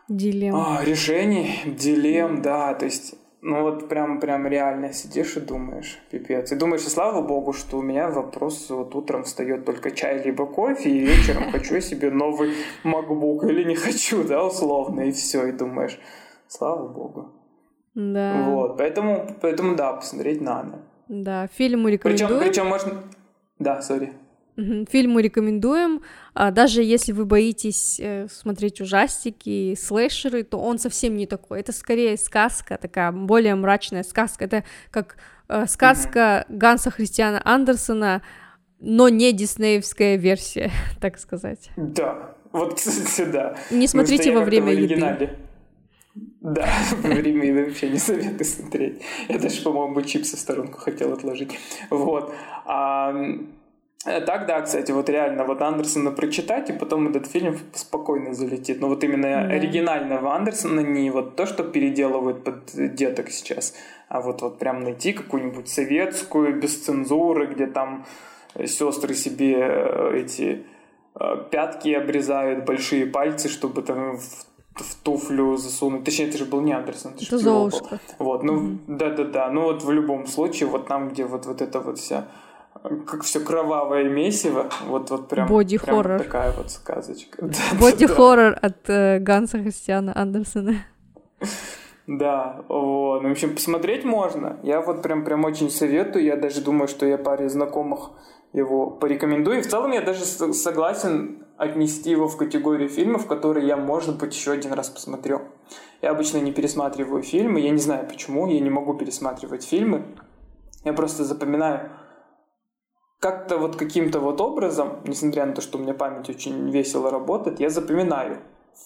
Дилемм. А, решений, дилемм, да, то есть ну вот прям, прям реально сидишь и думаешь, пипец. И думаешь, и слава богу, что у меня вопрос вот утром встает только чай либо кофе, и вечером хочу я себе новый MacBook или не хочу, да, условно, и все, и думаешь, слава богу. Да. Вот, поэтому, поэтому да, посмотреть надо. Да, фильм мы рекомендуем. Причем, причем можно... Да, сори. Фильм мы рекомендуем. А, даже если вы боитесь э, смотреть ужастики, слэшеры, то он совсем не такой. Это скорее сказка, такая более мрачная сказка. Это как э, сказка mm-hmm. Ганса Христиана Андерсона, но не диснеевская версия, так сказать. Да, вот, кстати, да. Не смотрите во время еды. Да, еды вообще не советую смотреть. Я даже, по-моему, чипсы в сторонку хотел отложить. Вот. А, так, да, кстати, вот реально, вот Андерсона прочитать, и потом этот фильм спокойно залетит. Но вот именно mm-hmm. оригинального Андерсона не вот то, что переделывают под деток сейчас, а вот, вот прям найти какую-нибудь советскую, без цензуры, где там сестры себе э, эти э, пятки обрезают, большие пальцы, чтобы там в в туфлю засунуть. Точнее, это же был не Андерсон, это, Это же. Золушка. Вот, ну, Мгм. да-да-да. Ну, вот в любом случае, вот там, где вот, вот это вот вся как все кровавое месиво, вот, вот прям, Боди-хоррор. прям такая вот сказочка. Да-да-да. Боди-хоррор от э, Ганса Христиана Андерсона. Да, вот. Ну, в общем, посмотреть можно. Я вот прям, прям очень советую. Я даже думаю, что я паре знакомых его порекомендую. И в целом я даже согласен отнести его в категорию фильмов, которые я, может быть, еще один раз посмотрю. Я обычно не пересматриваю фильмы. Я не знаю почему. Я не могу пересматривать фильмы. Я просто запоминаю как-то вот каким-то вот образом, несмотря на то, что у меня память очень весело работает, я запоминаю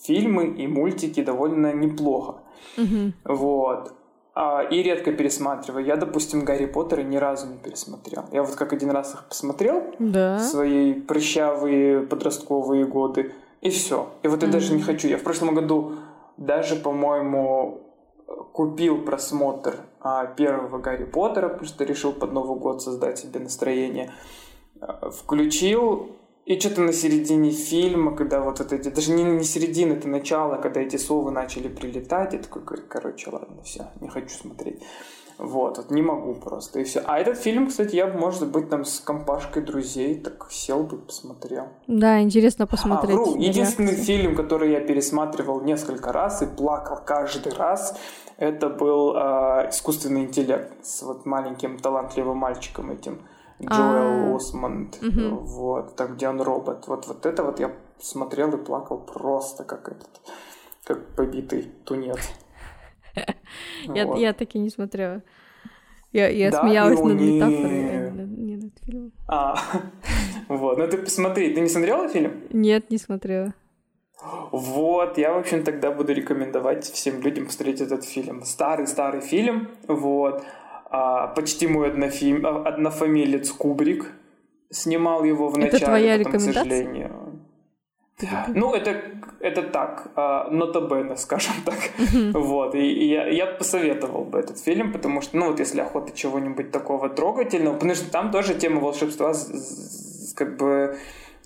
фильмы и мультики довольно неплохо. Мгм. Вот. А, и редко пересматриваю. Я, допустим, Гарри Поттера ни разу не пересмотрел. Я вот как один раз их посмотрел в Да. свои прыщавые подростковые годы, и все. И вот я даже не хочу. Я в прошлом году даже, по-моему, купил просмотр а, первого Гарри Поттера, потому что решил под Новый год создать себе настроение. А, Включил, и что-то на середине фильма, когда вот это даже не, не середина, это начало, когда эти совы начали прилетать, я такой, говорю, короче, ладно, все, не хочу смотреть. Вот, вот не могу просто, и все. А этот фильм, кстати, я бы, может быть, там с компашкой друзей так сел бы, посмотрел. Да, интересно А, посмотреть. вру, единственный реакции. фильм, который я пересматривал несколько раз и плакал каждый раз, это был а, «Искусственный интеллект» с вот маленьким талантливым мальчиком этим, Джоэл А, Осмонд, мгм. вот, там, где он робот. Вот, вот это вот я смотрел и плакал просто как этот, как побитый тунец. Я, Вот. я таки не смотрела. Я, я Да, смеялась над не- метафорой, а не над- фильмом. А, вот, ну ты посмотри, ты не смотрел этот фильм? Нет, не смотрела. Вот, я, в общем, тогда буду рекомендовать всем людям посмотреть этот фильм. Старый-старый фильм, вот. А, почти мой однофи- а, однофамилец Кубрик снимал его в Это начале, твоя потом, к сожалению. Ну, это, это так, а, нотабene, скажем так. Вот, и, и я, я посоветовал бы этот фильм, потому что, ну, вот если охота чего-нибудь такого трогательного, потому что там тоже тема волшебства как бы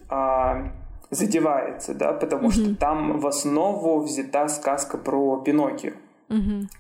а, задевается, да, потому что там в основу взята сказка про Пиноккио.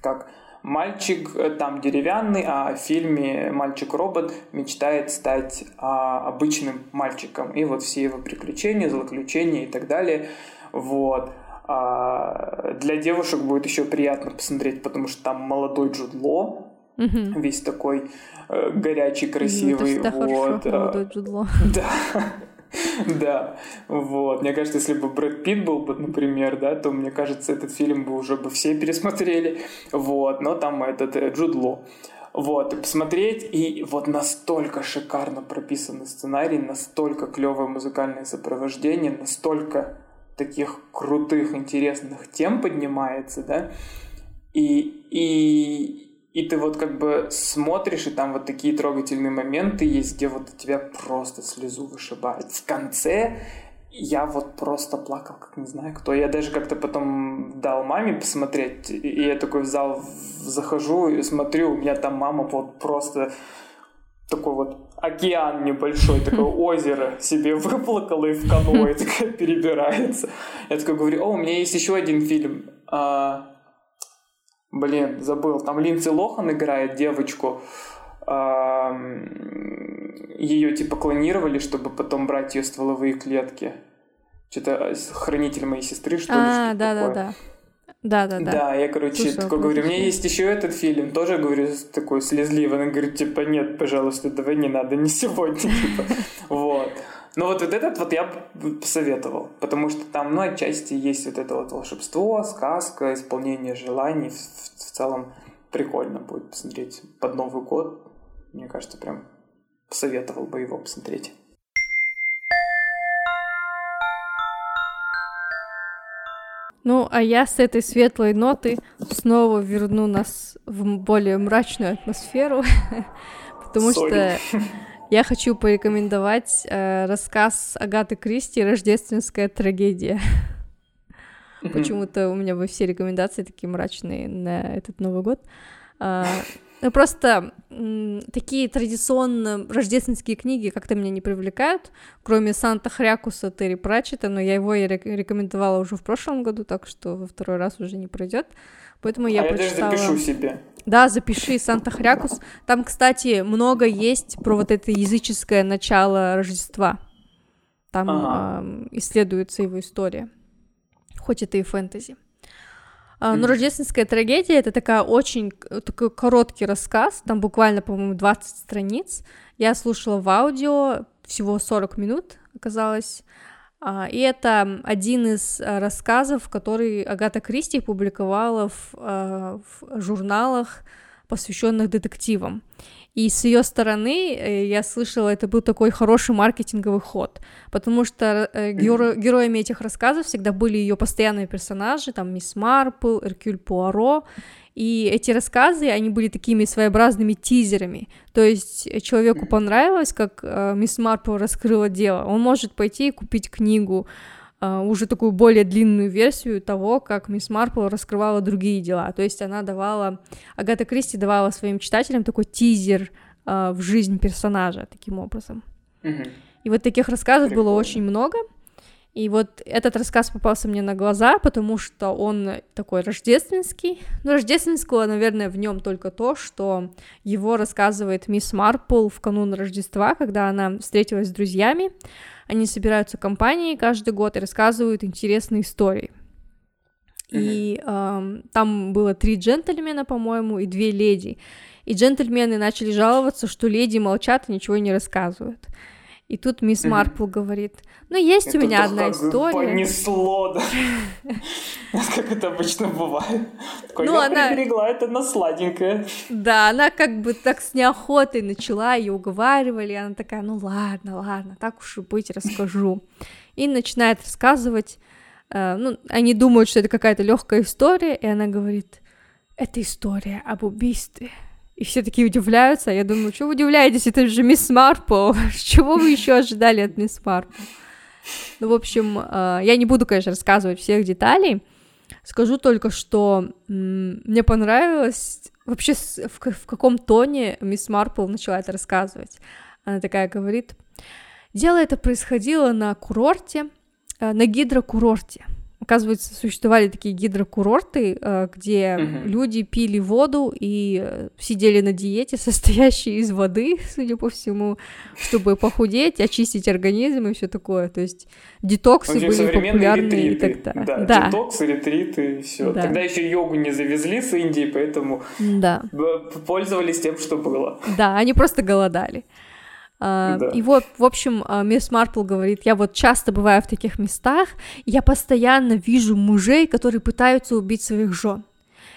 Как мальчик э, там деревянный, а в фильме мальчик-робот мечтает стать а, обычным мальчиком. И вот все его приключения, злоключения и так далее. Вот. А, для девушек будет еще приятно посмотреть, потому что там молодой Джуд Ло, Мгм. весь такой э, горячий, Ну, это красивый. вот, хорошо, а, молодой Джуд Лоу. да. Да, вот. Мне кажется, если бы Брэд Питт был бы, например, да, то, мне кажется, этот фильм бы уже бы все пересмотрели. Вот, но там этот э, Джуд Ло. Вот, и посмотреть, и вот настолько шикарно прописанный сценарий, настолько клевое музыкальное сопровождение, настолько таких крутых, интересных тем поднимается, да, и, и, и ты вот как бы смотришь, и там вот такие трогательные моменты есть, где вот тебя просто слезу вышибает. В конце я вот просто плакал, как не знаю кто. Я даже как-то потом дал маме посмотреть, и я такой в зал захожу и смотрю, у меня там мама вот просто такой вот океан небольшой, такое озеро себе выплакала и в каноэ такая перебирается. Я такой говорю, о, у меня есть еще один фильм. А, Блин, забыл. Там Линдси Лохан играет девочку. Ее типа клонировали, чтобы потом брать ее стволовые клетки. Что-то хранитель моей сестры, что ли, А, да, да, да. Да, да, да. Да, я, короче, Слышала такой говорю, у меня есть еще этот фильм, тоже, говорю, такой слезливый. Она говорит, типа, нет, пожалуйста, давай не надо, не сегодня, типа. Вот. Но вот, вот этот вот я бы посоветовал, потому что там, ну, отчасти есть вот это вот волшебство, сказка, исполнение желаний. В, в- в целом прикольно будет посмотреть под Новый год. Мне кажется, прям посоветовал бы его посмотреть. Ну, а я с этой светлой ноты снова верну нас в более мрачную атмосферу, потому что. Я хочу порекомендовать э, рассказ Агаты Кристи «Рождественская трагедия». Почему-то у меня во все рекомендации такие мрачные на этот Новый год. А, Ну, просто м, такие традиционно рождественские книги как-то меня не привлекают, кроме Санта Хрякуса Терри Пратчета, но я его и рекомендовала уже в прошлом году, так что во второй раз уже не пройдет. Поэтому я а прочитала... я даже запишу себе. Да, запиши Санта Хрякус. Там, кстати, много есть про вот это языческое начало Рождества. Там ага. э, исследуется его история. Хоть это и фэнтези. А, но рождественская трагедия это такая очень такой короткий рассказ, там буквально, по-моему, 20 страниц. Я слушала в аудио, всего 40 минут оказалось. А, и это один из а, рассказов, который Агата Кристи публиковала в, в журналах, посвященных детективам. И с ее стороны, э, я слышала, это был такой хороший маркетинговый ход, потому что э, геро- героями этих рассказов всегда были ее постоянные персонажи, там мисс Марпл, Эркюль Пуаро, и эти рассказы, они были такими своеобразными тизерами. То есть человеку понравилось, как э, мисс Марпл раскрыла дело. Он может пойти и купить книгу, уже такую более длинную версию того, как мисс Марпл раскрывала другие дела. То есть она давала, Агата Кристи давала своим читателям такой тизер uh, в жизнь персонажа таким образом. Mm-hmm. И вот таких рассказов Прикольно. было очень много. И вот этот рассказ попался мне на глаза, потому что он такой рождественский. Ну, рождественского, наверное, в нем только то, что его рассказывает мисс Марпл в канун Рождества, когда она встретилась с друзьями. Они собираются компанией каждый год и рассказывают интересные истории. И э, там было три джентльмена, по-моему, и две леди. И джентльмены начали жаловаться, что леди молчат и ничего не рассказывают. И тут мисс Марпл говорит, ну, есть у меня одна история. Понесло, да. Как это обычно бывает. ну, она приберегла, это на сладенькое. Да, она как бы так с неохотой начала, ее уговаривали, она такая, ну ладно, ладно, так уж и быть, расскажу. И начинает рассказывать, э, ну, они думают, что это какая-то легкая история, и она говорит, это история об убийстве. И все такие удивляются, я думаю, что вы удивляетесь, это же мисс Марпл, чего вы еще ожидали от мисс Марпл? Ну, в общем, э, я не буду, конечно, рассказывать всех деталей, скажу только, что мне понравилось вообще в, в каком тоне мисс Марпл начала это рассказывать. Она такая говорит, дело это происходило на курорте, э, на гидрокурорте, оказывается, существовали такие гидрокурорты, э, где угу. люди пили воду и э, сидели на диете, состоящей из воды, судя по всему, чтобы похудеть, очистить организм и все такое. То есть детоксы общем, были популярны ретриты. и так далее. Да, да. детоксы, ретриты и все. Да. Тогда еще йогу не завезли с Индии, поэтому да. пользовались тем, что было. Да, они просто голодали. Uh, да. И вот, в общем, uh, мисс Марпл говорит, я вот часто бываю в таких местах, я постоянно вижу мужей, которые пытаются убить своих жен.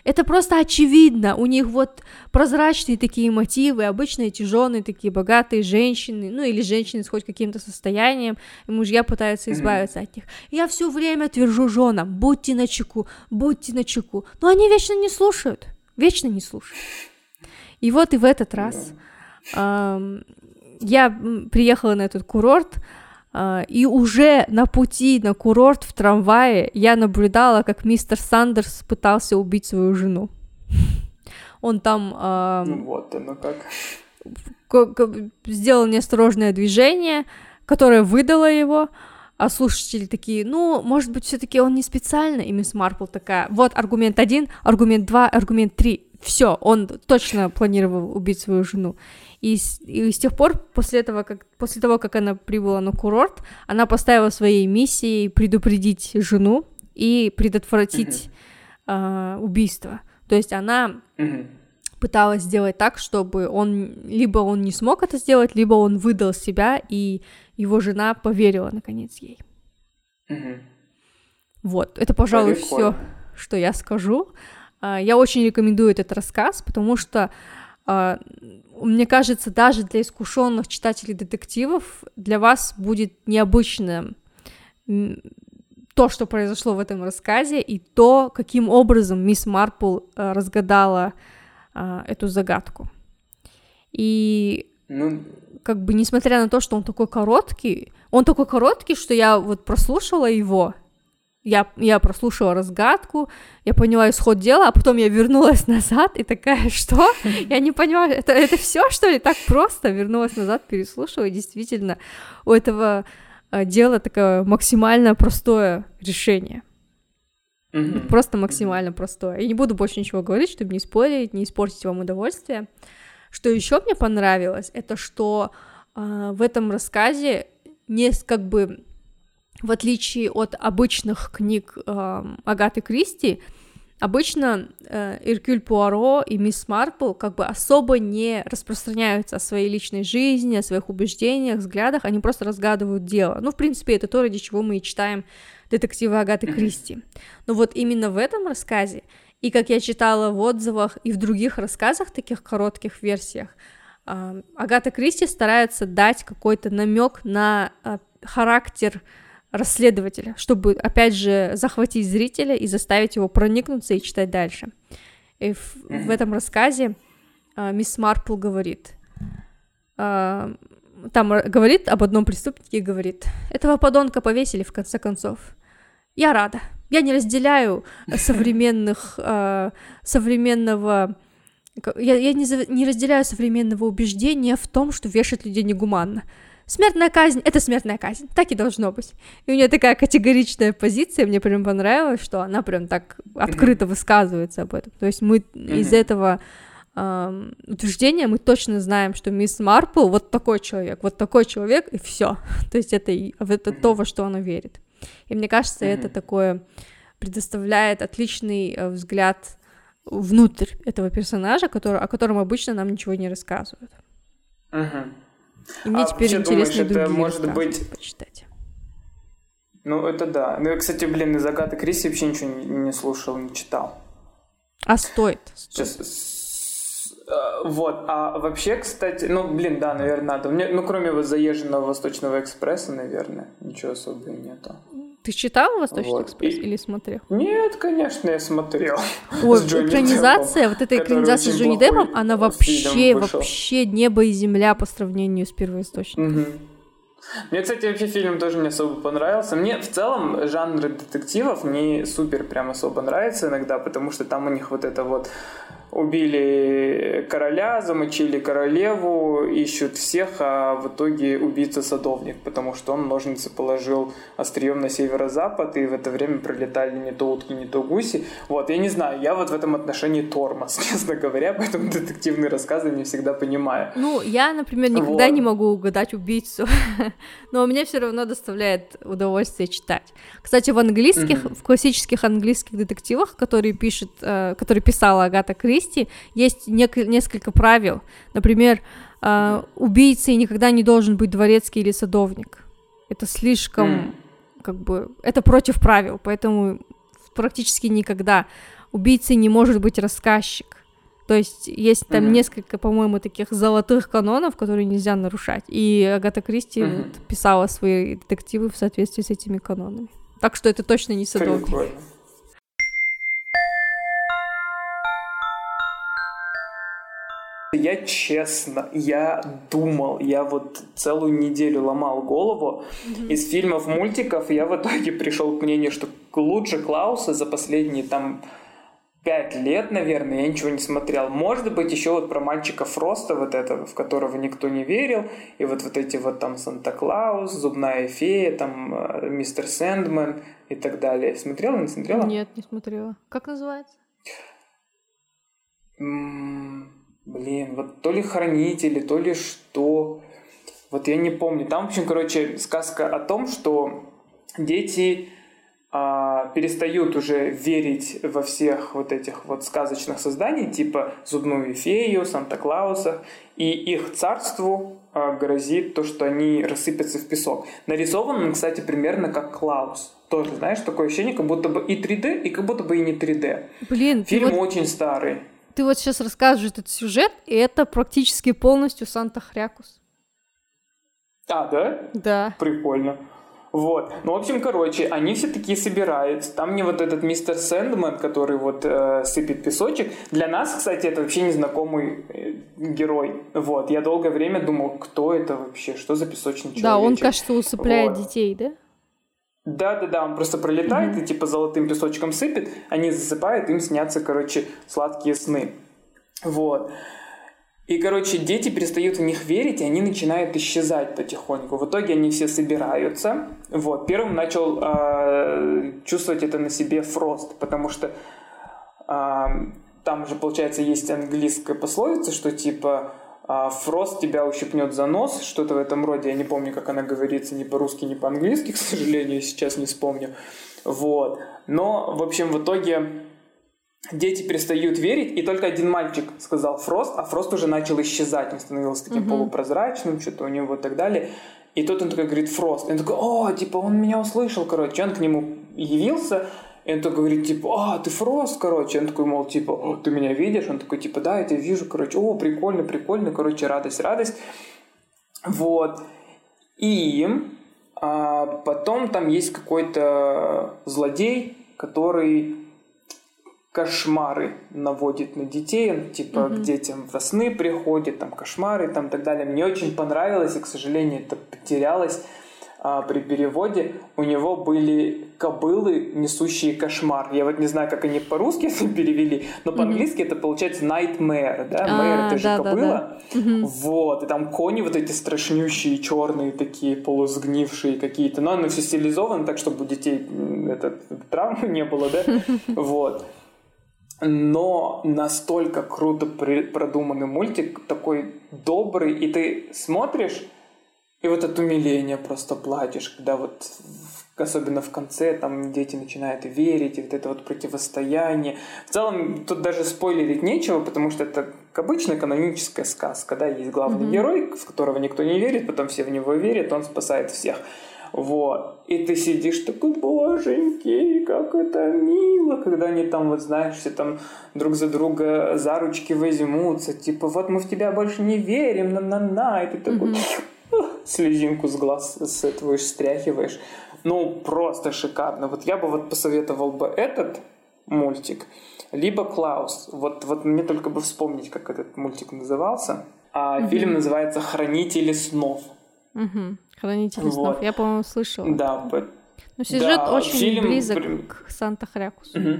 Это просто очевидно, у них вот прозрачные такие мотивы, обычно эти жены такие богатые женщины, ну или женщины с хоть каким-то состоянием, и мужья пытаются избавиться mm-hmm. от них. Я все время твержу женам, будьте на чеку, будьте на чеку, но они вечно не слушают, вечно не слушают. И вот и в этот раз yeah я приехала на этот курорт, Uh, и уже на пути на курорт в трамвае я наблюдала, как мистер Сандерс пытался убить свою жену. Он там... Ну вот оно как. Сделал неосторожное движение, которое выдало его, а слушатели такие, ну, может быть, все таки он не специально, и мисс Марпл такая, вот аргумент один, аргумент два, аргумент три, все, он точно планировал убить свою жену. И с, и с тех пор, после этого, как, после того, как она прибыла на курорт, она поставила своей миссией предупредить жену и предотвратить mm-hmm. э, убийство. То есть она mm-hmm. пыталась сделать так, чтобы он либо он не смог это сделать, либо он выдал себя, и его жена поверила наконец ей. Mm-hmm. Вот, это, пожалуй, все, что я скажу. А, я очень рекомендую этот рассказ, потому что мне кажется, даже для искушенных читателей детективов для вас будет необычно то, что произошло в этом рассказе, и то, каким образом мисс Марпл э, разгадала э, эту загадку. И ну... как бы несмотря на то, что он такой короткий, он такой короткий, что я вот прослушала его, я, я прослушала разгадку, я поняла исход дела, а потом я вернулась назад и такая, что? Я не понимаю, это, это все что ли? Так просто вернулась назад, переслушала, и действительно у этого э, дела такое максимально простое решение. Mm-hmm. Просто максимально простое. Я не буду больше ничего говорить, чтобы не спорить, не испортить вам удовольствие. Что еще мне понравилось, это что э, в этом рассказе не как бы в отличие от обычных книг э, Агаты Кристи, обычно э, Иркюль Пуаро и Мисс Марпл как бы особо не распространяются о своей личной жизни, о своих убеждениях, взглядах, они просто разгадывают дело. Ну, в принципе, это то, ради чего мы и читаем детективы Агаты Кристи. Но вот именно в этом рассказе, и как я читала в отзывах и в других рассказах, таких коротких версиях, э, Агата Кристи старается дать какой-то намек на э, характер расследователя, чтобы, опять же, захватить зрителя и заставить его проникнуться и читать дальше. И в, в этом рассказе э, мисс Марпл говорит, э, там говорит об одном преступнике и говорит, этого подонка повесили в конце концов. Я рада. Я не разделяю современных, э, современного я, я не, не разделяю современного убеждения в том, что вешать людей негуманно смертная казнь — это смертная казнь, так и должно быть. И у нее такая категоричная позиция, мне прям понравилось, что она прям так открыто высказывается об этом. То есть мы из этого эм, утверждения мы точно знаем, что мисс Марпл вот такой человек, вот такой человек, и все. То есть это, это то, во что она верит. И мне кажется, это такое предоставляет отличный э, взгляд внутрь этого персонажа, который, о котором обычно нам ничего не рассказывают. Uh-huh. И мне а теперь интересно думаешь, это может быть... почитать. Ну, это да. Ну, я, кстати, блин, из Агаты Криси вообще ничего не, не слушал, не читал. А стоит? стоит. Сейчас, э, вот, а вообще, кстати, ну, блин, да, наверное, надо. Мне, ну, кроме вот заезженного Восточного экспресса, наверное, ничего особого нету. Ты читал «Восточный вот. экспресс» и... или смотрел? Нет, конечно, я смотрел. Ой, экранизация, вот эта экранизация с Джонни Деппом, она вообще, вообще небо и земля по сравнению с первоисточником. Угу. Мне, кстати, вообще фильм тоже не особо понравился. Мне в целом жанр детективов не супер прям особо нравится иногда, потому что там у них вот это вот убили короля, замочили королеву, ищут всех, а в итоге убийца садовник, потому что он ножницы положил острием на северо-запад, и в это время пролетали не то утки, не то гуси. Вот, я не знаю, я вот в этом отношении тормоз, честно говоря, поэтому детективные рассказы не всегда понимаю. Ну, я, например, никогда вот. не могу угадать убийцу, но мне все равно доставляет удовольствие читать. Кстати, в английских, mm-hmm. в классических английских детективах, которые пишет, э, которые писала Агата Кристи, есть нек- несколько правил. Например, э, убийцей никогда не должен быть дворецкий или садовник. Это слишком, mm. как бы, это против правил, поэтому практически никогда убийцей не может быть рассказчик. То есть есть там mm-hmm. несколько, по-моему, таких золотых канонов, которые нельзя нарушать. И Агата Кристи mm-hmm. вот, писала свои детективы в соответствии с этими канонами. Так что это точно не садовник. Прикольно. Честно, я думал, я вот целую неделю ломал голову. Mm-hmm. Из фильмов, мультиков я в итоге пришел к мнению, что лучше Клауса за последние там пять лет, наверное, я ничего не смотрел. Может быть, еще вот про мальчика Фроста, вот этого, в которого никто не верил, и вот вот эти вот там Санта-Клаус, Зубная фея, там э, Мистер Сэндман и так далее. Смотрела, не смотрела? Нет, не смотрела. Как называется? Блин, вот то ли Хранители, то ли что. Вот я не помню. Там, в общем, короче, сказка о том, что дети а, перестают уже верить во всех вот этих вот сказочных созданий, типа Зубную фею, Санта-Клауса, и их царству а, грозит то, что они рассыпятся в песок. Нарисован он, кстати, примерно как Клаус. Тоже, знаешь, такое ощущение, как будто бы и 3D, и как будто бы и не 3D. Блин, фильм вот... очень старый. Ты вот сейчас рассказываешь этот сюжет, и это практически полностью Санта-Хрякус. А, да? Да. Прикольно. Вот. Ну, в общем, короче, они все такие собираются. Там мне вот этот мистер Сэндман, который вот э, сыпет песочек. Для нас, кстати, это вообще незнакомый э, герой. Вот. Я долгое время думал, кто это вообще, что за песочный человек. Да, он, кажется, усыпляет вот. детей, да? Да-да-да, он просто пролетает mm-hmm. и типа золотым песочком сыпет, они засыпают, им снятся, короче, сладкие сны. Вот. И, короче, дети перестают в них верить, и они начинают исчезать потихоньку. В итоге они все собираются. Вот. Первым начал э, чувствовать это на себе Фрост, потому что э, там же, получается, есть английская пословица, что типа а, Фрост тебя ущипнет за нос, что-то в этом роде. Я не помню, как она говорится ни по-русски, ни по-английски, к сожалению, сейчас не вспомню. Вот. Но, в общем, в итоге дети перестают верить, и только один мальчик сказал Фрост, а Фрост уже начал исчезать, он становился таким mm-hmm. полупрозрачным, что-то у него и так далее. И тут он такой говорит Фрост, и он такой, о, типа, он меня услышал, короче, он к нему явился, и он такой говорит, типа, а, ты Фрост, короче. Он такой, мол, типа, ты меня видишь? Он такой, типа, да, я тебя вижу, короче. О, прикольно, прикольно, короче, радость, радость. Вот. И а, потом там есть какой-то злодей, который кошмары наводит на детей, он, типа mm-hmm. к детям во сны приходит, там кошмары, там так далее. Мне очень понравилось, и, к сожалению, это потерялось а, при переводе у него были кобылы, несущие кошмар. Я вот не знаю, как они по-русски перевели, но по-английски mm-hmm. это получается nightmare, да? А, Mare это же да, кобыла. Да, да. Mm-hmm. Вот, и там кони вот эти страшнющие, черные такие, полусгнившие какие-то. Но оно все стилизовано так, чтобы у детей это, травмы не было, да? Вот. Но настолько круто продуманный мультик, такой добрый, и ты смотришь, и вот от умиления просто платишь, когда вот особенно в конце, там дети начинают верить, и вот это вот противостояние. В целом, тут даже спойлерить нечего, потому что это обычная каноническая сказка, да, есть главный mm-hmm. герой, в которого никто не верит, потом все в него верят, он спасает всех. Вот. И ты сидишь такой, боженьки, как это мило, когда они там, вот знаешь, все там друг за друга за ручки возьмутся, типа, вот мы в тебя больше не верим, на-на-на, и ты такой, mm-hmm слезинку с глаз сетываешь, стряхиваешь. Ну, просто шикарно. Вот я бы вот посоветовал бы этот мультик, либо Клаус. Вот, вот мне только бы вспомнить, как этот мультик назывался. А угу. фильм называется «Хранители снов». Угу. «Хранители вот. снов». Я, по-моему, слышала. Да. Но сюжет да, очень фильм... близок к Санта-Хрякусу. Угу.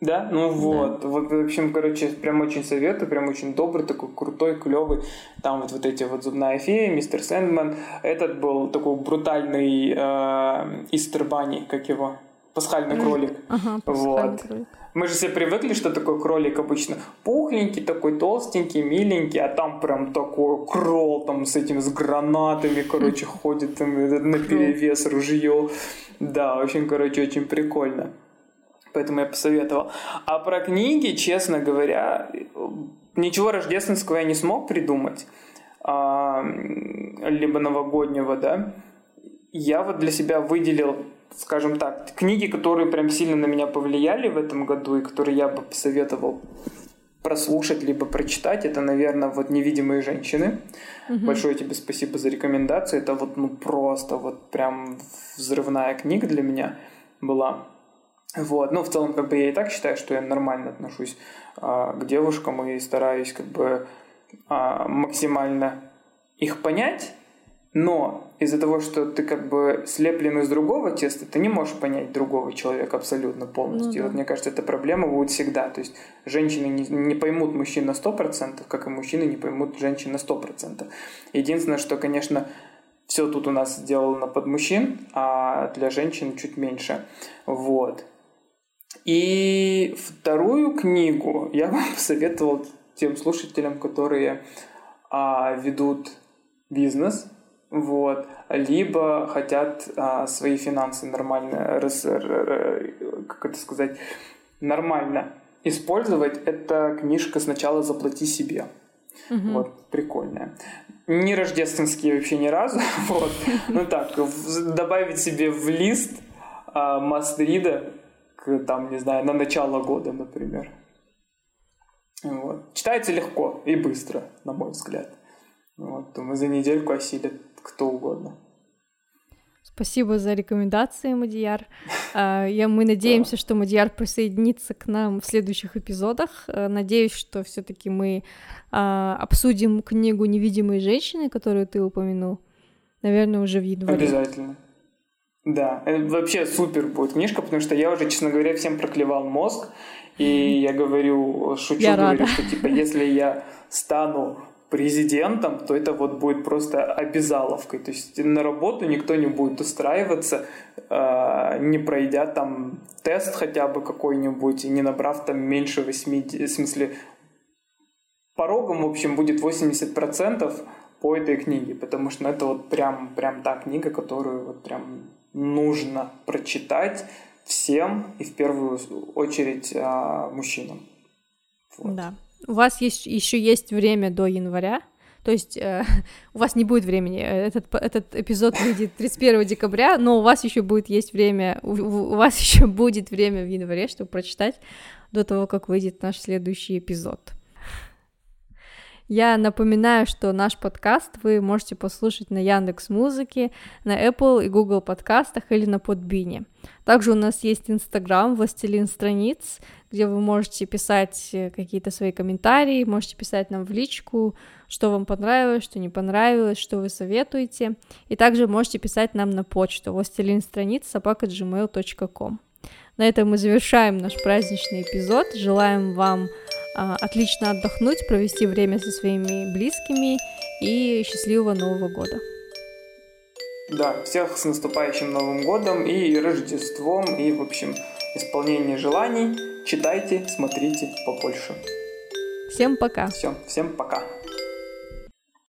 Да, ну вот, вот, в общем, короче, прям очень советую, прям очень добрый, такой крутой, клевый. Там вот, вот эти вот зубная фея, мистер Сэндман. Этот был такой брутальный э, Истер Банни, как его, пасхальный кролик. Ага, пасхальный вот. кролик. Мы же все привыкли, что такой кролик обычно пухленький, такой толстенький, миленький, а там прям такой крол там с этим, с гранатами, короче, ходит там на перевес ружье. Да, очень, короче, очень прикольно. Поэтому я посоветовал. А про книги, честно говоря, ничего рождественского я не смог придумать. А, либо новогоднего, да. Я вот для себя выделил, скажем так, книги, которые прям сильно на меня повлияли в этом году и которые я бы посоветовал прослушать либо прочитать, это, наверное, вот «Невидимые женщины». Угу. Большое тебе спасибо за рекомендацию. Это вот ну просто вот прям взрывная книга для меня была. Вот, ну, в целом, как бы я и так считаю, что я нормально отношусь а, к девушкам и стараюсь как бы а, максимально их понять, но из-за того, что ты как бы слеплен из другого теста, ты не можешь понять другого человека абсолютно полностью. Ну, да. вот мне кажется, эта проблема будет всегда. То есть женщины не, не поймут мужчин на 100%, как и мужчины не поймут женщин на 100%. Единственное, что, конечно, все тут у нас сделано под мужчин, а для женщин чуть меньше. Вот. И вторую книгу я бы посоветовал тем слушателям, которые а, ведут бизнес, вот, либо хотят а, свои финансы нормально, рас, как это сказать, нормально использовать. Это книжка «Сначала заплати себе». Угу. Вот, прикольная. Не рождественские вообще ни разу, вот. Ну так, добавить себе в лист а, Мастрида к, там, не знаю, на начало года, например. Вот. Читается легко и быстро, на мой взгляд. Вот. Думаю, за недельку осилит кто угодно. Спасибо за рекомендации, Мадияр. А, я, мы надеемся, что Мадияр присоединится к нам в следующих эпизодах. А, надеюсь, что все-таки мы а, обсудим книгу «Невидимые женщины», которую ты упомянул. Наверное, уже в январе. Обязательно. Да, это вообще супер будет книжка, потому что я уже, честно говоря, всем проклевал мозг. И я говорю, шучу, я говорю, рада. что типа если я стану президентом, то это вот будет просто обязаловкой. То есть на работу никто не будет устраиваться, э, не пройдя там тест хотя бы какой-нибудь и не набрав там меньше 80, в смысле, порогом, в общем, будет 80% по этой книге, потому что ну, это вот прям, прям та книга, которую вот прям нужно прочитать всем и в первую очередь а, мужчинам. Вот. Да. У вас есть еще есть время до января, то есть э, у вас не будет времени. Этот, этот эпизод выйдет 31 декабря, но у вас еще будет есть время, у, у вас еще будет время в январе, чтобы прочитать до того, как выйдет наш следующий эпизод. Я напоминаю, что наш подкаст вы можете послушать на Яндекс Музыке, на Apple и Google подкастах или на Подбине. Также у нас есть Инстаграм, Властелин страниц, где вы можете писать э, какие-то свои комментарии, можете писать нам в личку, что вам понравилось, что не понравилось, что вы советуете. И также можете писать нам на почту властелин страниц собака gmail.com. На этом мы завершаем наш праздничный эпизод. Желаем вам отлично отдохнуть, провести время со своими близкими и счастливого Нового года. Да, всех с наступающим Новым годом и Рождеством, и, в общем, исполнение желаний. Читайте, смотрите побольше. Всем пока. Все, всем пока.